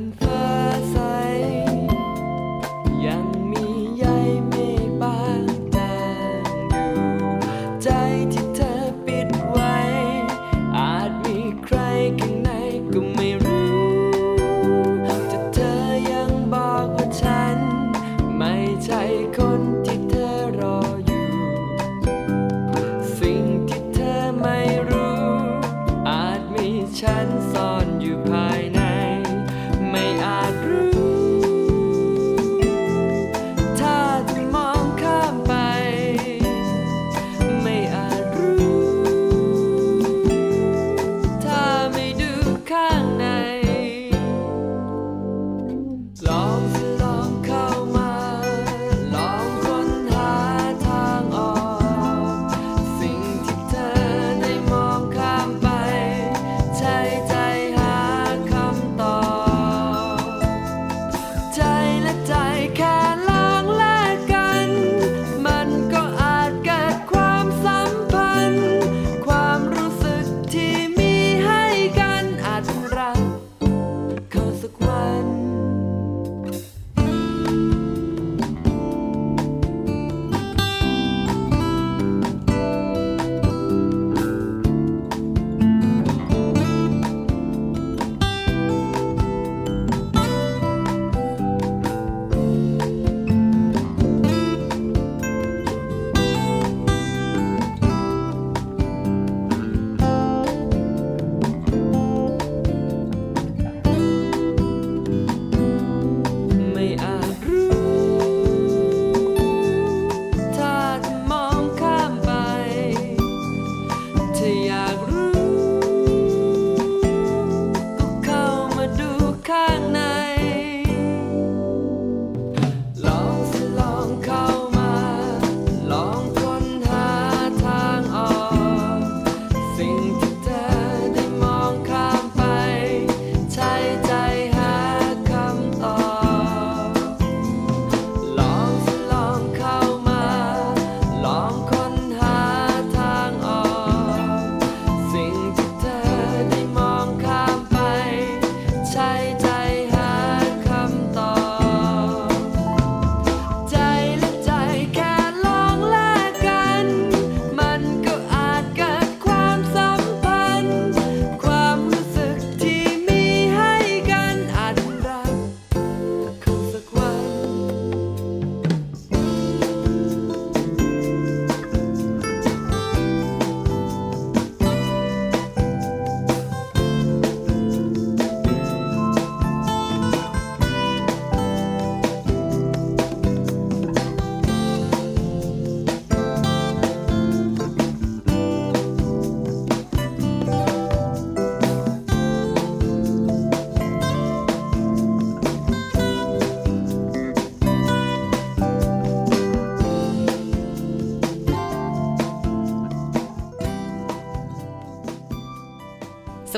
ใจ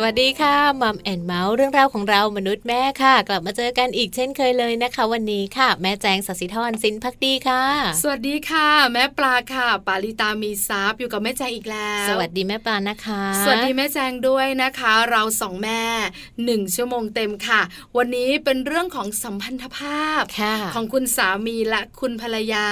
วัสดีค่ะ Mom and Mouth เรื่องราวของเรามนุษย์แม่ค่ะ กลับมาเจอกันอีกเช่นเคยเลยนะคะ วันนี้ค่ะ แม่แจงสัสิธรสินพักดีค่ะ สวัสดีค่ะ แม่ปลาค่ะ ปาลิตามีทรัพย์อยู่กับแม่แจงอีกแล้ว สวัสดีแม่ปลานะคะ สวัสดีแม่แจงด้วยนะคะ เราสองแม่หนึ่งชั่วโมงเต็มค่ะ วันนี้เป็นเรื่องของสัมพันธภาพค่ะของคุณสามีและคุณภรรยา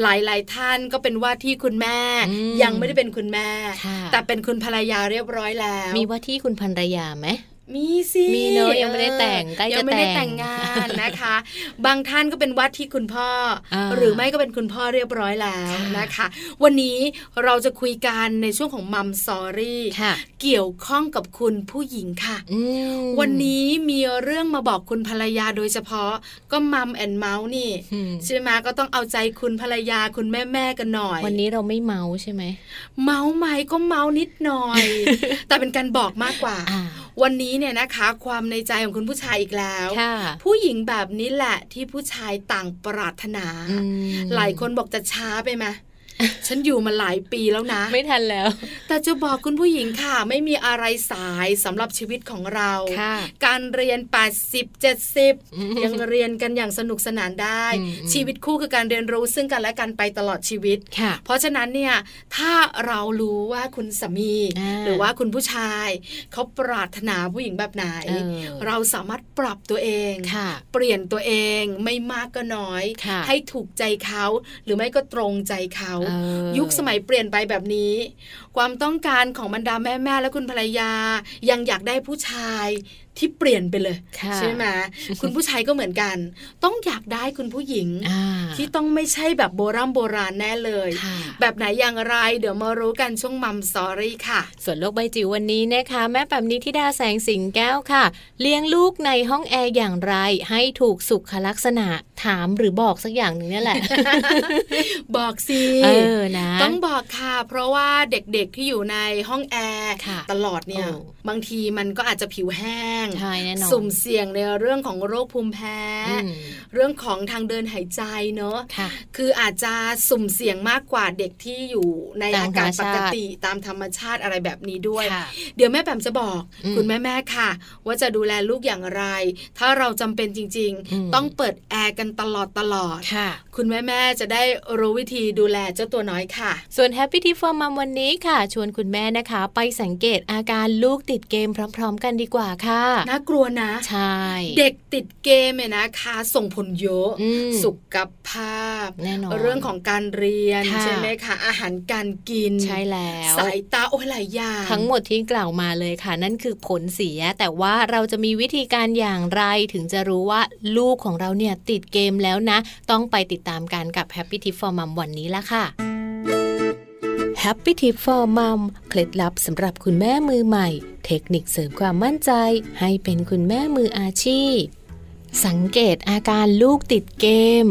หลายๆ ท่านก็เป็นว่าที่คุณแม่อืมยังไม่ได้เป็นคุณแม่ค่ะแต่เป็นคุณภรรยาเรียบร้อยแล้ว มีว่าที่คุณภรรยาไหม มีสิมีเนอะยังไม่ได้แต่งใกล้จะยังไม่ได้แต่แต่งงงานนะคะ บางท่านก็เป็นวัดที่คุณพ่ออาหรือไม่ก็เป็นคุณพ่อเรียบร้อยแล้วค่ะนะคะ วันนี้เราจะคุยกันในช่วงของมัมซอรี่ค่ะเกี่ยวข้องกับคุณผู้หญิงค่ะอืมวันนี้มีเรื่องมาบอกคุณภรรยาโดยเฉพาะก็มัมแอนเมาส์นี่อืมใช่ไหมก็ต้องเอาใจคุณภรรยาคุณแม่แม่ๆกันหน่อย วันนี้เราไม่เมาใช่ไหมเมาส์ไหมก็เมาส์นิดหน่อย แต่เป็นการบอกมากกว่าอ่าวันนี้เนี่ยนะคะ ความในใจของคุณผู้ชายอีกแล้วค่ะผู้หญิงแบบนี้แหละที่ผู้ชายต่างปรารถนาอืมหลายคนบอกจะช้าไปไหม ฉันอยู่มาหลายปีแล้วนะ ไม่ทันแล้ว แต่จะบอกคุณผู้หญิงค่ะ ไม่มีอะไรสายสำหรับชีวิตของเราค่ะการเรียน 80 70 ยังเรียนกันอย่างสนุกสนานได้อืมชีวิตคู่คือการเรียนรู้ซึ่งกันและกันไปตลอดชีวิตค่ะเพราะฉะนั้นเนี่ยถ้าเรารู้ว่าคุณสามีอ่าหรือว่าคุณผู้ชายเขาปรารถนาผู้หญิงแบบไหนเออเราสามารถปรับตัวเองค่ะเปลี่ยนตัวเองไม่มากก็น้อยค่ะให้ถูกใจเขาหรือไม่ก็ตรงใจเขาเออยุคสมัยเปลี่ยนไปแบบนี้ ความต้องการของบรรดาแม่แม่และคุณภรรยา ยังอยากได้ผู้ชาย ที่เปลี่ยนไปเลยค่ะใช่ไหมคุณผู้ชายก็เหมือนกัน ต้องอยากได้คุณผู้หญิงอ่าที่ต้องไม่ใช่แบบโบราณโบราณแน่เลยค่ะแบบไหนอย่างไร เดี๋ยวมารู้กันช่วง Mom Story ค่ะ ส่วนโลกใบจิ๋ววันนี้นะคะ แม่แบบนี้ที่ดาแสงสิงแก้วค่ะ เลี้ยงลูกในห้องแอร์อย่างไร ให้ถูกสุขลักษณะถามหรือบอกสักอย่างหนึ่งนี่แหละ บอกสิเออนะต้องบอกค่ะ เพราะว่าเด็กๆที่อยู่ในห้องแอร์ค่ะตลอดเนี่ยโอ้บางทีมันก็อาจจะผิวแห้งใช่แน่นอนสุ่มเสี่ยงในเรื่องของโรคภูมิแพ้อืมเรื่องของทางเดินหายใจเนอะค่ะคืออาจจะสุ่มเสี่ยงมากกว่าเด็กที่อยู่ในตามอากาศธรรมปชาติกติตามธรรมชาติอะไรแบบนี้ด้วยค่ะเดี๋ยวแม่แปมจะบอกอืมคุณแม่แม่ๆค่ะ ว่าจะดูแลลูกอย่างไร ถ้าเราจำเป็นจริงอืมๆต้องเปิดแอร์กันตลอดตลอดค่ะคุณแม่แม่ๆจะได้รู้วิธีดูแลเจ้าตัวน้อยค่ะ ส่วน Happy Tip for Mom วันนี้ค่ะ ชวนคุณแม่นะคะ ไปสังเกตอาการลูกติดเกมพร้อม ๆ กันดีกว่าค่ะน่ากลัวนะ ใช่ เด็กติดเกมเนี่ยนะคะ ส่งผลเยอะอืมสุขภาพแน่นอนเรื่องของการเรียนค่ะใช่ไหมคะอาหารการกินใช่แล้วสายตาโอ้ยหลายอย่างทั้งหมดที่กล่าวมาเลยค่ะ นั่นคือผลเสีย แต่ว่าเราจะมีวิธีการอย่างไรถึงจะรู้ว่าลูกของเราเนี่ยติดเกมแล้วนะ ต้องไปติดตามกันกับ Happy Tip for Mom วันนี้ละค่ะ Happy Tip for Mom เคล็ดลับสำหรับคุณแม่มือใหม่ เทคนิคเสริมความมั่นใจ ให้เป็นคุณแม่มืออาชีพ สังเกตอาการลูกติดเกม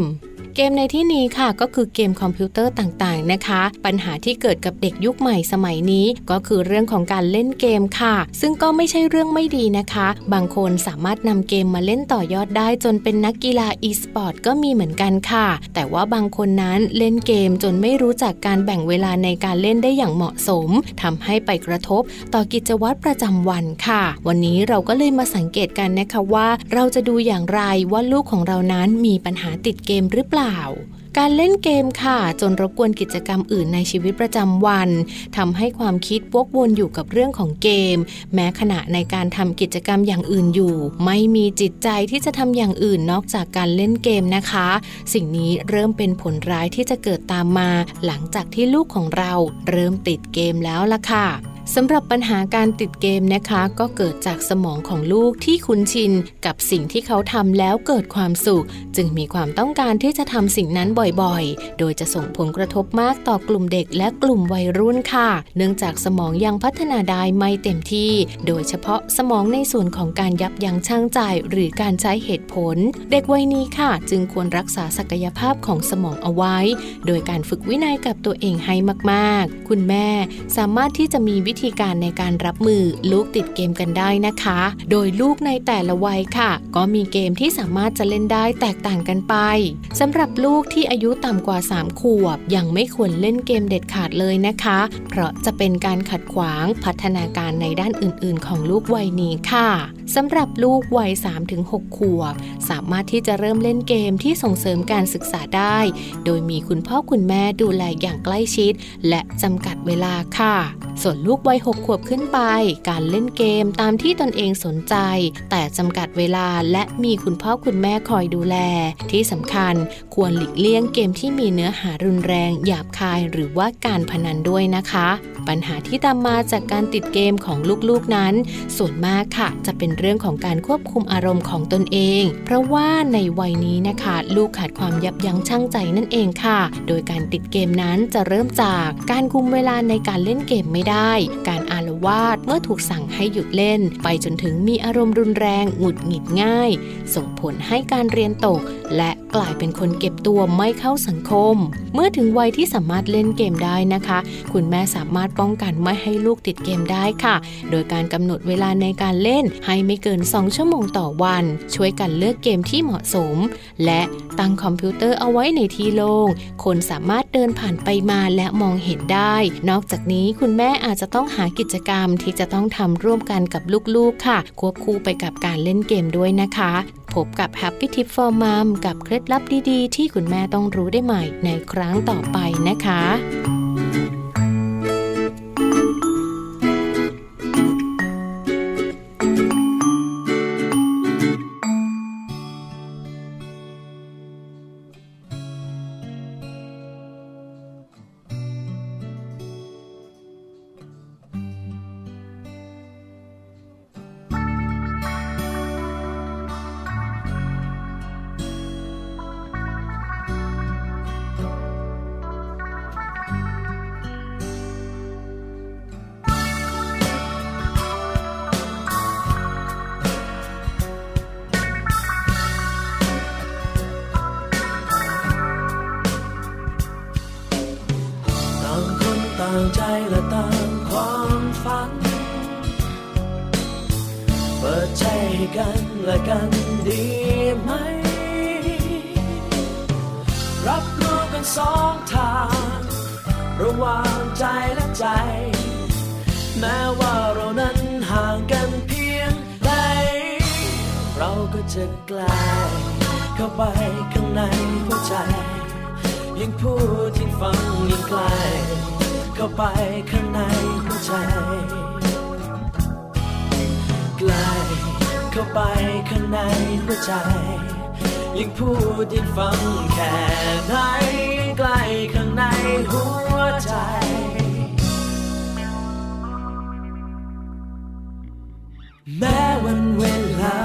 เกมในที่นี้ค่ะก็คือเกมคอมพิวเตอร์ต่างๆนะคะ ปัญหาที่เกิดกับเด็กยุคใหม่สมัยนี้ ก็คือเรื่องของการเล่นเกมค่ะ ซึ่งก็ไม่ใช่เรื่องไม่ดีนะคะ บางคนสามารถนำเกมมาเล่นต่อยอดได้จนเป็นนักกีฬา e-sport ก็มีเหมือนกันค่ะ แต่ว่าบางคนนั้นเล่นเกมจนไม่รู้จักการแบ่งเวลาในการเล่นได้อย่างเหมาะสมทำให้ไปกระทบ ต่อกิจวัตรประจำวันค่ะ วันนี้เราก็เลยมาสังเกตกันนะคะว่า เราจะดูอย่างไรว่าลูกของเรานั้นมีปัญหาติดเกมหรือเปล่าการเล่นเกมค่ะ จนรบกวนกิจกรรมอื่นในชีวิตประจำวันทำให้ความคิดวกวนอยู่กับเรื่องของเกม แม้ขณะในการทำกิจกรรมอย่างอื่นอยู่ ไม่มีจิตใจที่จะทำอย่างอื่นนอกจากการเล่นเกมนะคะ สิ่งนี้เริ่มเป็นผลร้ายที่จะเกิดตามมา หลังจากที่ลูกของเราเริ่มติดเกมแล้วล่ะค่ะ สำหรับปัญหาการติดเกมนะคะ ก็เกิดจากสมองของลูกที่คุ้นชิน กับสิ่งที่เขาทำแล้วเกิดความสุข จึงมีความต้องการที่จะทำสิ่งนั้นบ่อยๆ โดยจะส่งผลกระทบมากต่อกลุ่มเด็กและกลุ่มวัยรุ่นค่ะ เนื่องจากสมองยังพัฒนาได้ไม่เต็มที่ โดยเฉพาะสมองในส่วนของการยับยั้งชั่งใจหรือการใช้เหตุผล เด็กวัยนี้ค่ะ จึงควรรักษาศักยภาพของสมองเอาไว้ โดยการฝึกวินัยกับตัวเองให้มากๆ คุณแม่สามารถที่จะมีวิธีการในการรับมือลูกติดเกมกันได้นะคะ โดยลูกในแต่ละวัยค่ะ ก็มีเกมที่สามารถจะเล่นได้แตกต่างกันไปสำหรับลูกที่อายุต่ำกว่า 3 ขวบ ยังไม่ควรเล่นเกมเด็ดขาดเลยนะคะ เพราะจะเป็นการขัดขวางพัฒนาการในด้านอื่น ๆ ของลูกวัยนี้ค่ะสำหรับลูกวัย 3-6 ขวบ สามารถที่จะเริ่มเล่นเกมที่ส่งเสริมการศึกษาได้ โดยมีคุณพ่อคุณแม่ดูแลอย่างใกล้ชิด และจำกัดเวลาค่ะ ส่วนลูกวัย 6 ขวบขึ้นไป การเล่นเกมตามที่ตนเองสนใจ แต่จำกัดเวลาและมีคุณพ่อคุณแม่คอยดูแล ที่สำคัญควรหลีกเลี่ยงเกมที่มีเนื้อหารุนแรง หยาบคายหรือว่าการพนันด้วยนะคะ ปัญหาที่ตามมาจากการติดเกมของลูกๆนั้น ส่วนมากค่ะ จะเป็นเรื่องของการควบคุมอารมณ์ของตนเอง เพราะว่าในวัยนี้นะคะ ลูกขาดความยับยั้งชั่งใจนั่นเองค่ะ โดยการติดเกมนั้นจะเริ่มจากการคุมเวลาในการเล่นเกมไม่ได้การอ่าน วาสเมื่อถูกสั่งให้หยุดเล่น ไปจนถึงมีอารมณ์รุนแรงหงุดหงิดง่าย ส่งผลให้การเรียนตก และกลายเป็นคนเก็บตัวไม่เข้าสังคม เมื่อถึงวัยที่สามารถเล่นเกมได้นะคะ คุณแม่สามารถป้องกันไม่ให้ลูกติดเกมได้ค่ะ โดยการกำหนดเวลาในการเล่นให้ไม่เกิน 2 ชั่วโมงต่อวัน ช่วยกันเลือกเกมที่เหมาะสม และตั้งคอมพิวเตอร์เอาไว้ในที่โล่งคนสามารถเดินผ่านไปมาและมองเห็นได้ นอกจากนี้คุณแม่อาจจะต้องหากิจกรรมที่จะต้องทำร่วมกันกับลูกๆค่ะ ควบคู่ไปกับการเล่นเกมด้วยนะคะ พบกับ Happy Tip for Mom กับเคล็ดลับดีๆ ที่คุณแม่ต้องรู้ได้ใหม่ในครั้งต่อไปนะคะางใจและใจ แม้ว่าเรานั้นห่างกันเพียงใดเราก็จะใกล้เข้าไปข้างในหัวใจ ยิ่งพูดยิ่งฟังยิ่งไกลเข้าไปข้างในหัวใจใกล้เข้าไปข้างในหัวใจ ยิ่งพูดยิ่งฟังแค่ไหน ใกล้ข้างในหัวใจ แม้วันเวลา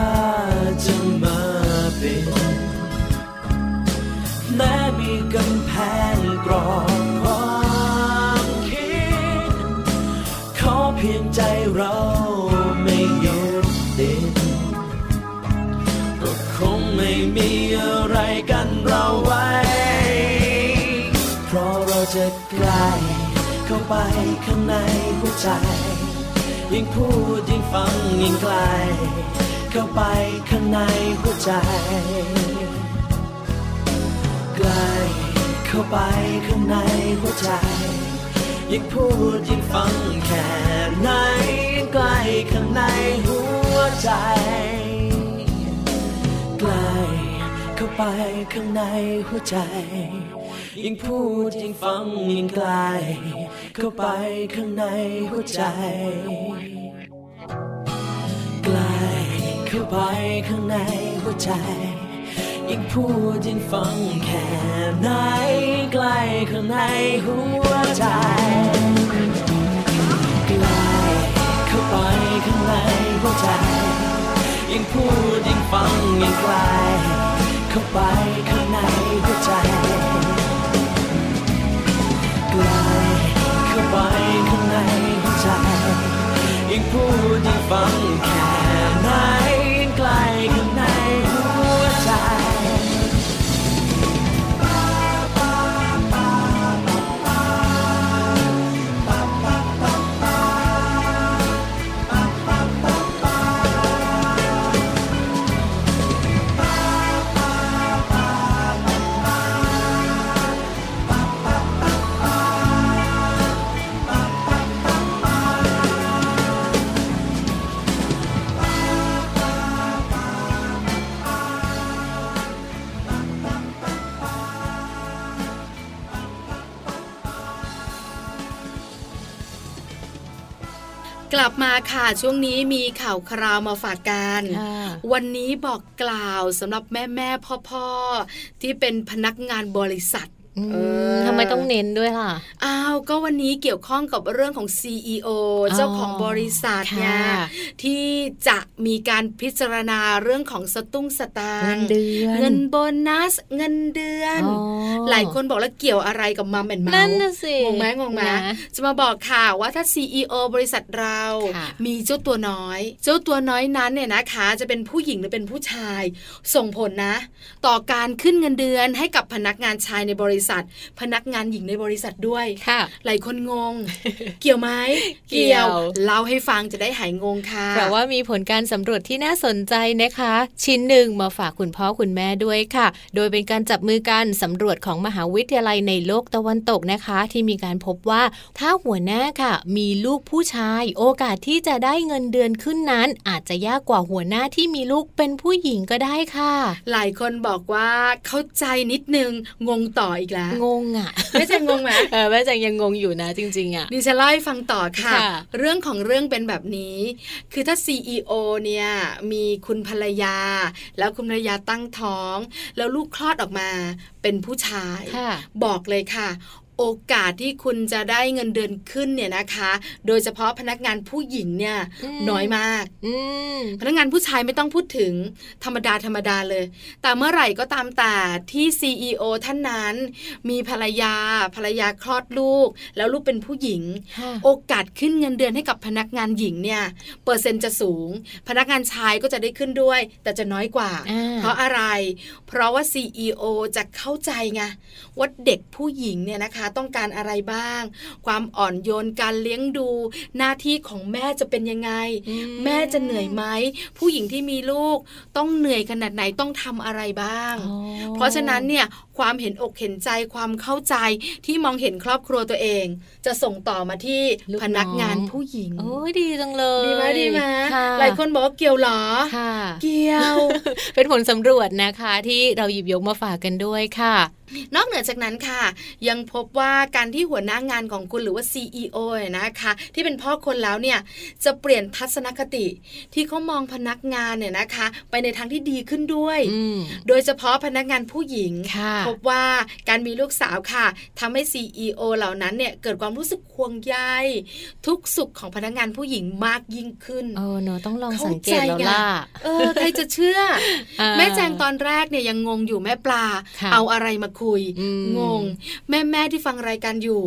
ไปข้างในหัวใจ ยิ่งพูดยิ่งฟังยิ่งไกล เข้าไปข้างในหัวใจใกล้เข้าไปข้างในหัวใจ ยิ่งพูดยิ่งฟังแค่ไหนใกล้ข้างในหัวใจใกล้เข้าไปข้างในหัวใจ ยิ่งพูดยิ่งฟังยิ่งไกลเข้าไปข้างในหัวใจใกลเข้าไปข้างในหัวใจ ยิ่งพูดยิ่งฟังแค่ไหนใกลข้างในหัวใจใกลเข้าไปข้างในหัวใจ ยิ่งพูดยิ่งฟังยิ่งไกลเข้าไปข้างในหัวใจ ยิ่งพูด ลับมาค่ะช่วงนี้มีข่าวคราวมาฝากกันค่ะวันนี้บอกกล่าวสำหรับแม่แม่พ่อพ่อๆที่เป็นพนักงานบริษัทอืมเออ ทำไมต้องเน้นด้วยล่ะ อ้าว ก็วันนี้เกี่ยวข้องกับเรื่องของ CEO เจ้าของบริษัทเนี่ยค่ะที่จะมีการพิจารณาเรื่องของสตุ้งสตางเงินค์เดือนเงินโบนัส เงินเดือนอ๋อหลายคนบอกแล้วเกี่ยวอะไรกับมัมแอนเมานั่นส์น่ะสิงงไหมงงไหมนะจะมาบอกค่ะว่าถ้า CEO บริษัทเราค่ะมีเจ้าตัวน้อย เจ้าตัวน้อยนั้นเนี่ยนะคะ จะเป็นผู้หญิงหรือเป็นผู้ชาย ส่งผลนะ ต่อการขึ้นเงินเดือนให้กับพนักงานชายในบริษัท พนักงานหญิงในบริษัทด้วยค่ะ หลายคนงง เกี่ยวไหมเกี่ยวเล่าให้ฟังจะได้หายงงค่ะเพราะว่ามีผลการสำรวจที่น่าสนใจนะคะ ชิ้นหนึ่งมาฝากคุณพ่อคุณแม่ด้วยค่ะ โดยเป็นการจับมือกันสำรวจของมหาวิทยาลัยในโลกตะวันตกนะคะ ที่มีการพบว่าถ้าหัวหน้าค่ะ มีลูกผู้ชาย โอกาสที่จะได้เงินเดือนขึ้นนั้น อาจจะยากกว่าหัวหน้าที่มีลูกเป็นผู้หญิงก็ได้ค่ะ หลายคนบอกว่าเข้าใจนิดนึงงงต่ออีกแล้วงงอะไม่ใช่งงไหมเออแม่แจงยังงงอยู่นะจริงๆอะดิฉันเล่าให้ฟังต่อค่ะค่ะ เรื่องของเรื่องเป็นแบบนี้ คือถ้า CEO เนี่ยมีคุณภรรยา แล้วคุณภรรยาตั้งท้อง แล้วลูกคลอดออกมาเป็นผู้ชายค่ะบอกเลยค่ะ โอกาสที่คุณจะได้เงินเดือนขึ้นเนี่ยนะคะ โดยเฉพาะพนักงานผู้หญิงเนี่ยอืมน้อยมากอืมพนักงานผู้ชายไม่ต้องพูดถึงธรรมดาธรรมดาเลย แต่เมื่อไหร่ก็ตามแต่ที่ CEO ท่านนั้น มีภรรยาภรรยาคลอดลูก แล้วลูกเป็นผู้หญิงค่ะโอกาสขึ้นเงินเดือนให้กับพนักงานหญิงเนี่ยเปอร์เซ็นต์จะสูง พนักงานชายก็จะได้ขึ้นด้วย แต่จะน้อยกว่าอ่าเพราะอะไร เพราะว่า CEO จะเข้าใจไงว่าเด็กผู้หญิงเนี่ยนะคะต้องการอะไรบ้าง ความอ่อนโยนการเลี้ยงดูหน้าที่ของแม่จะเป็นยังไงอืมแม่จะเหนื่อยไหมผู้หญิงที่มีลูกต้องเหนื่อยขนาดไหนต้องทำอะไรบ้างอ๋อเพราะฉะนั้นเนี่ยความเห็นอกเห็นใจความเข้าใจที่มองเห็นครอบครัวตัวเอง จะส่งต่อมาที่ลูกพนักงานน้องผู้หญิงโอ้ยดีจังเลยดีไหมดีไหมค่ะหลายคนบอกว่าเกี่ยวเหรอค่ะเกี่ยว เป็นผลสำรวจนะคะ ที่เราหยิบยกมาฝากกันด้วยค่ะ นอกเหนือจากนั้นค่ะ ยังพบว่าการที่หัวหน้างานของคุณหรือว่า CEO เนี่ยนะคะ ที่เป็นพ่อคนแล้วเนี่ยจะเปลี่ยนทัศนคติ ที่เขามองพนักงานเนี่ยนะคะ ไปในทางที่ดีขึ้นด้วยอืมโดยเฉพาะพนักงานผู้หญิงค่ะพบว่าการมีลูกสาวค่ะทำให้ CEO เหล่านั้นเนี่ยเกิดความรู้สึกห่วงใยทุกสุขของพนักงานผู้หญิงมากยิ่งขึ้นเออเนอะต้องลองเข้าสังเกตแล้วใจไงล่ะเออใครจะเชื่ออ่าแม่แจงตอนแรกเนี่ยยังงงอยู่แม่ปลาค่ะเอาอะไรมาคุยอืมงง แม่แม่ที่ฟังรายการอยู่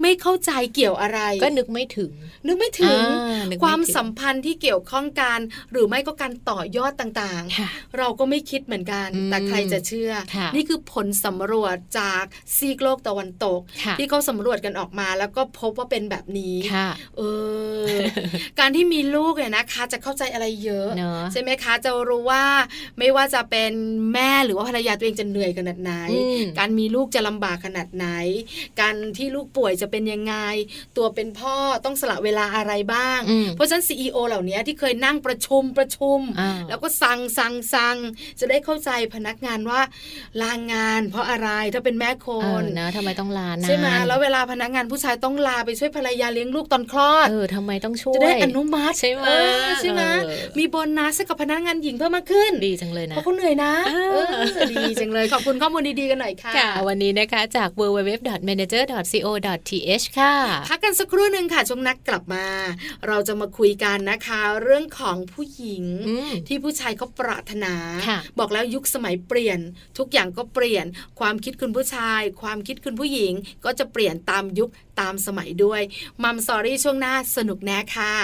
ไม่เข้าใจเกี่ยวอะไร ก็นึกไม่ถึง นึกไม่ถึงอ่านึกไความถึงสัมพันธ์ที่เกี่ยวข้องกัน หรือไม่ก็การต่อยอดต่างๆค่ะเราก็ไม่คิดเหมือนกันอืมแต่ใครจะเชื่อค่ะนี่คือผลสำรวจจากซีกโลกตะวันตกค่ะที่เขาสำรวจกันออกมา แล้วก็พบว่าเป็นแบบนี้ค่ะเออการที่มีลูกเนี่ยนะคะ จะเข้าใจอะไรเยอะเนอะใช่ไหมคะจะรู้ว่าไม่ว่าจะเป็นแม่หรือว่าภรรยาตัวเองจะเหนื่อยขนาดไหนอืมการมีลูกจะลำบากขนาดไหน การที่ลูกป่วยจะเป็นยังไง ตัวเป็นพ่อต้องสละเวลาอะไรบ้างอืมเพราะฉะนั้นซีอเหล่านี้ที่เคยนั่งประชุมประชุมอ่าแล้วก็สั่งสั่งสั่งจะได้เข้าใจพนักงานว่าลางาน เพราะอะไรถ้าเป็นแม่คเออนนะทำไมต้องลานานใช่ไหมแล้วเวลาพนักงานผู้ชายต้องลาไปช่วยภรรยาเลี้ยงลูกตอนคลอดเออทำไมต้องช่วยจะได้อนุมัติใช่ไหมเออใช่ไหมเออมีโบนัสให้กับพนักงานหญิงเพิ่มมากขึ้นดีจังเลยนะเพราะเขาเหนื่อยนะเออเออดีจังเลยขอบคุณข้อมูลดีๆกันหน่อยค่ะค่ะ วันนี้นะคะจาก www.manager.co.th ค่ะ พักกันสักครู่หนึ่งค่ะ ช่วงนักกลับมา เราจะมาคุยกันนะคะ เรื่องของผู้หญิงอืมที่ผู้ชายเขาปรารถนาค่ะบอกแล้วยุคสมัยเปลี่ยน ทุกอย่างก็เปลี่ยน ความคิดคุณผู้ชาย ความคิดคุณผู้หญิง ก็จะเปลี่ยนตามยุคตามสมัยด้วยมัมสอรี่ช่วงหน้าสนุกแน่ค่ะ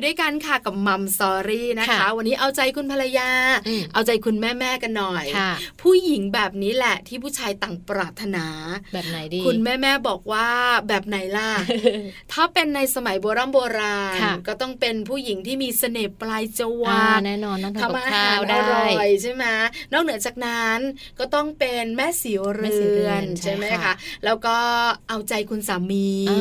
อยู่ด้วยกันค่ะกับมัมสอรี่นะคะค่ะวันนี้เอาใจคุณภรรยาอืมเอาใจคุณแม่แม่ๆกันหน่อยค่ะผู้หญิงแบบนี้แหละที่ผู้ชายต่างปรารถนา แบบไหนดี คุณแม่แม่ๆบอกว่าแบบไหนล่ะ ถ้าเป็นในสมัยโบราณโบราณค่ะก็ต้องเป็นผู้หญิงที่มีเสน่ห์ปลายจวัอ่ากแน่นอนต้องทำกับทำอาข้าหารวอได้ร่อยใช่ไหมนอกเหนือจากนั้นก็ต้องเป็นแม่สีเรืแม่ศรีเรืออนนใช่ไหมใช่คะค่ะแล้วก็เอาใจคุณสามีอ่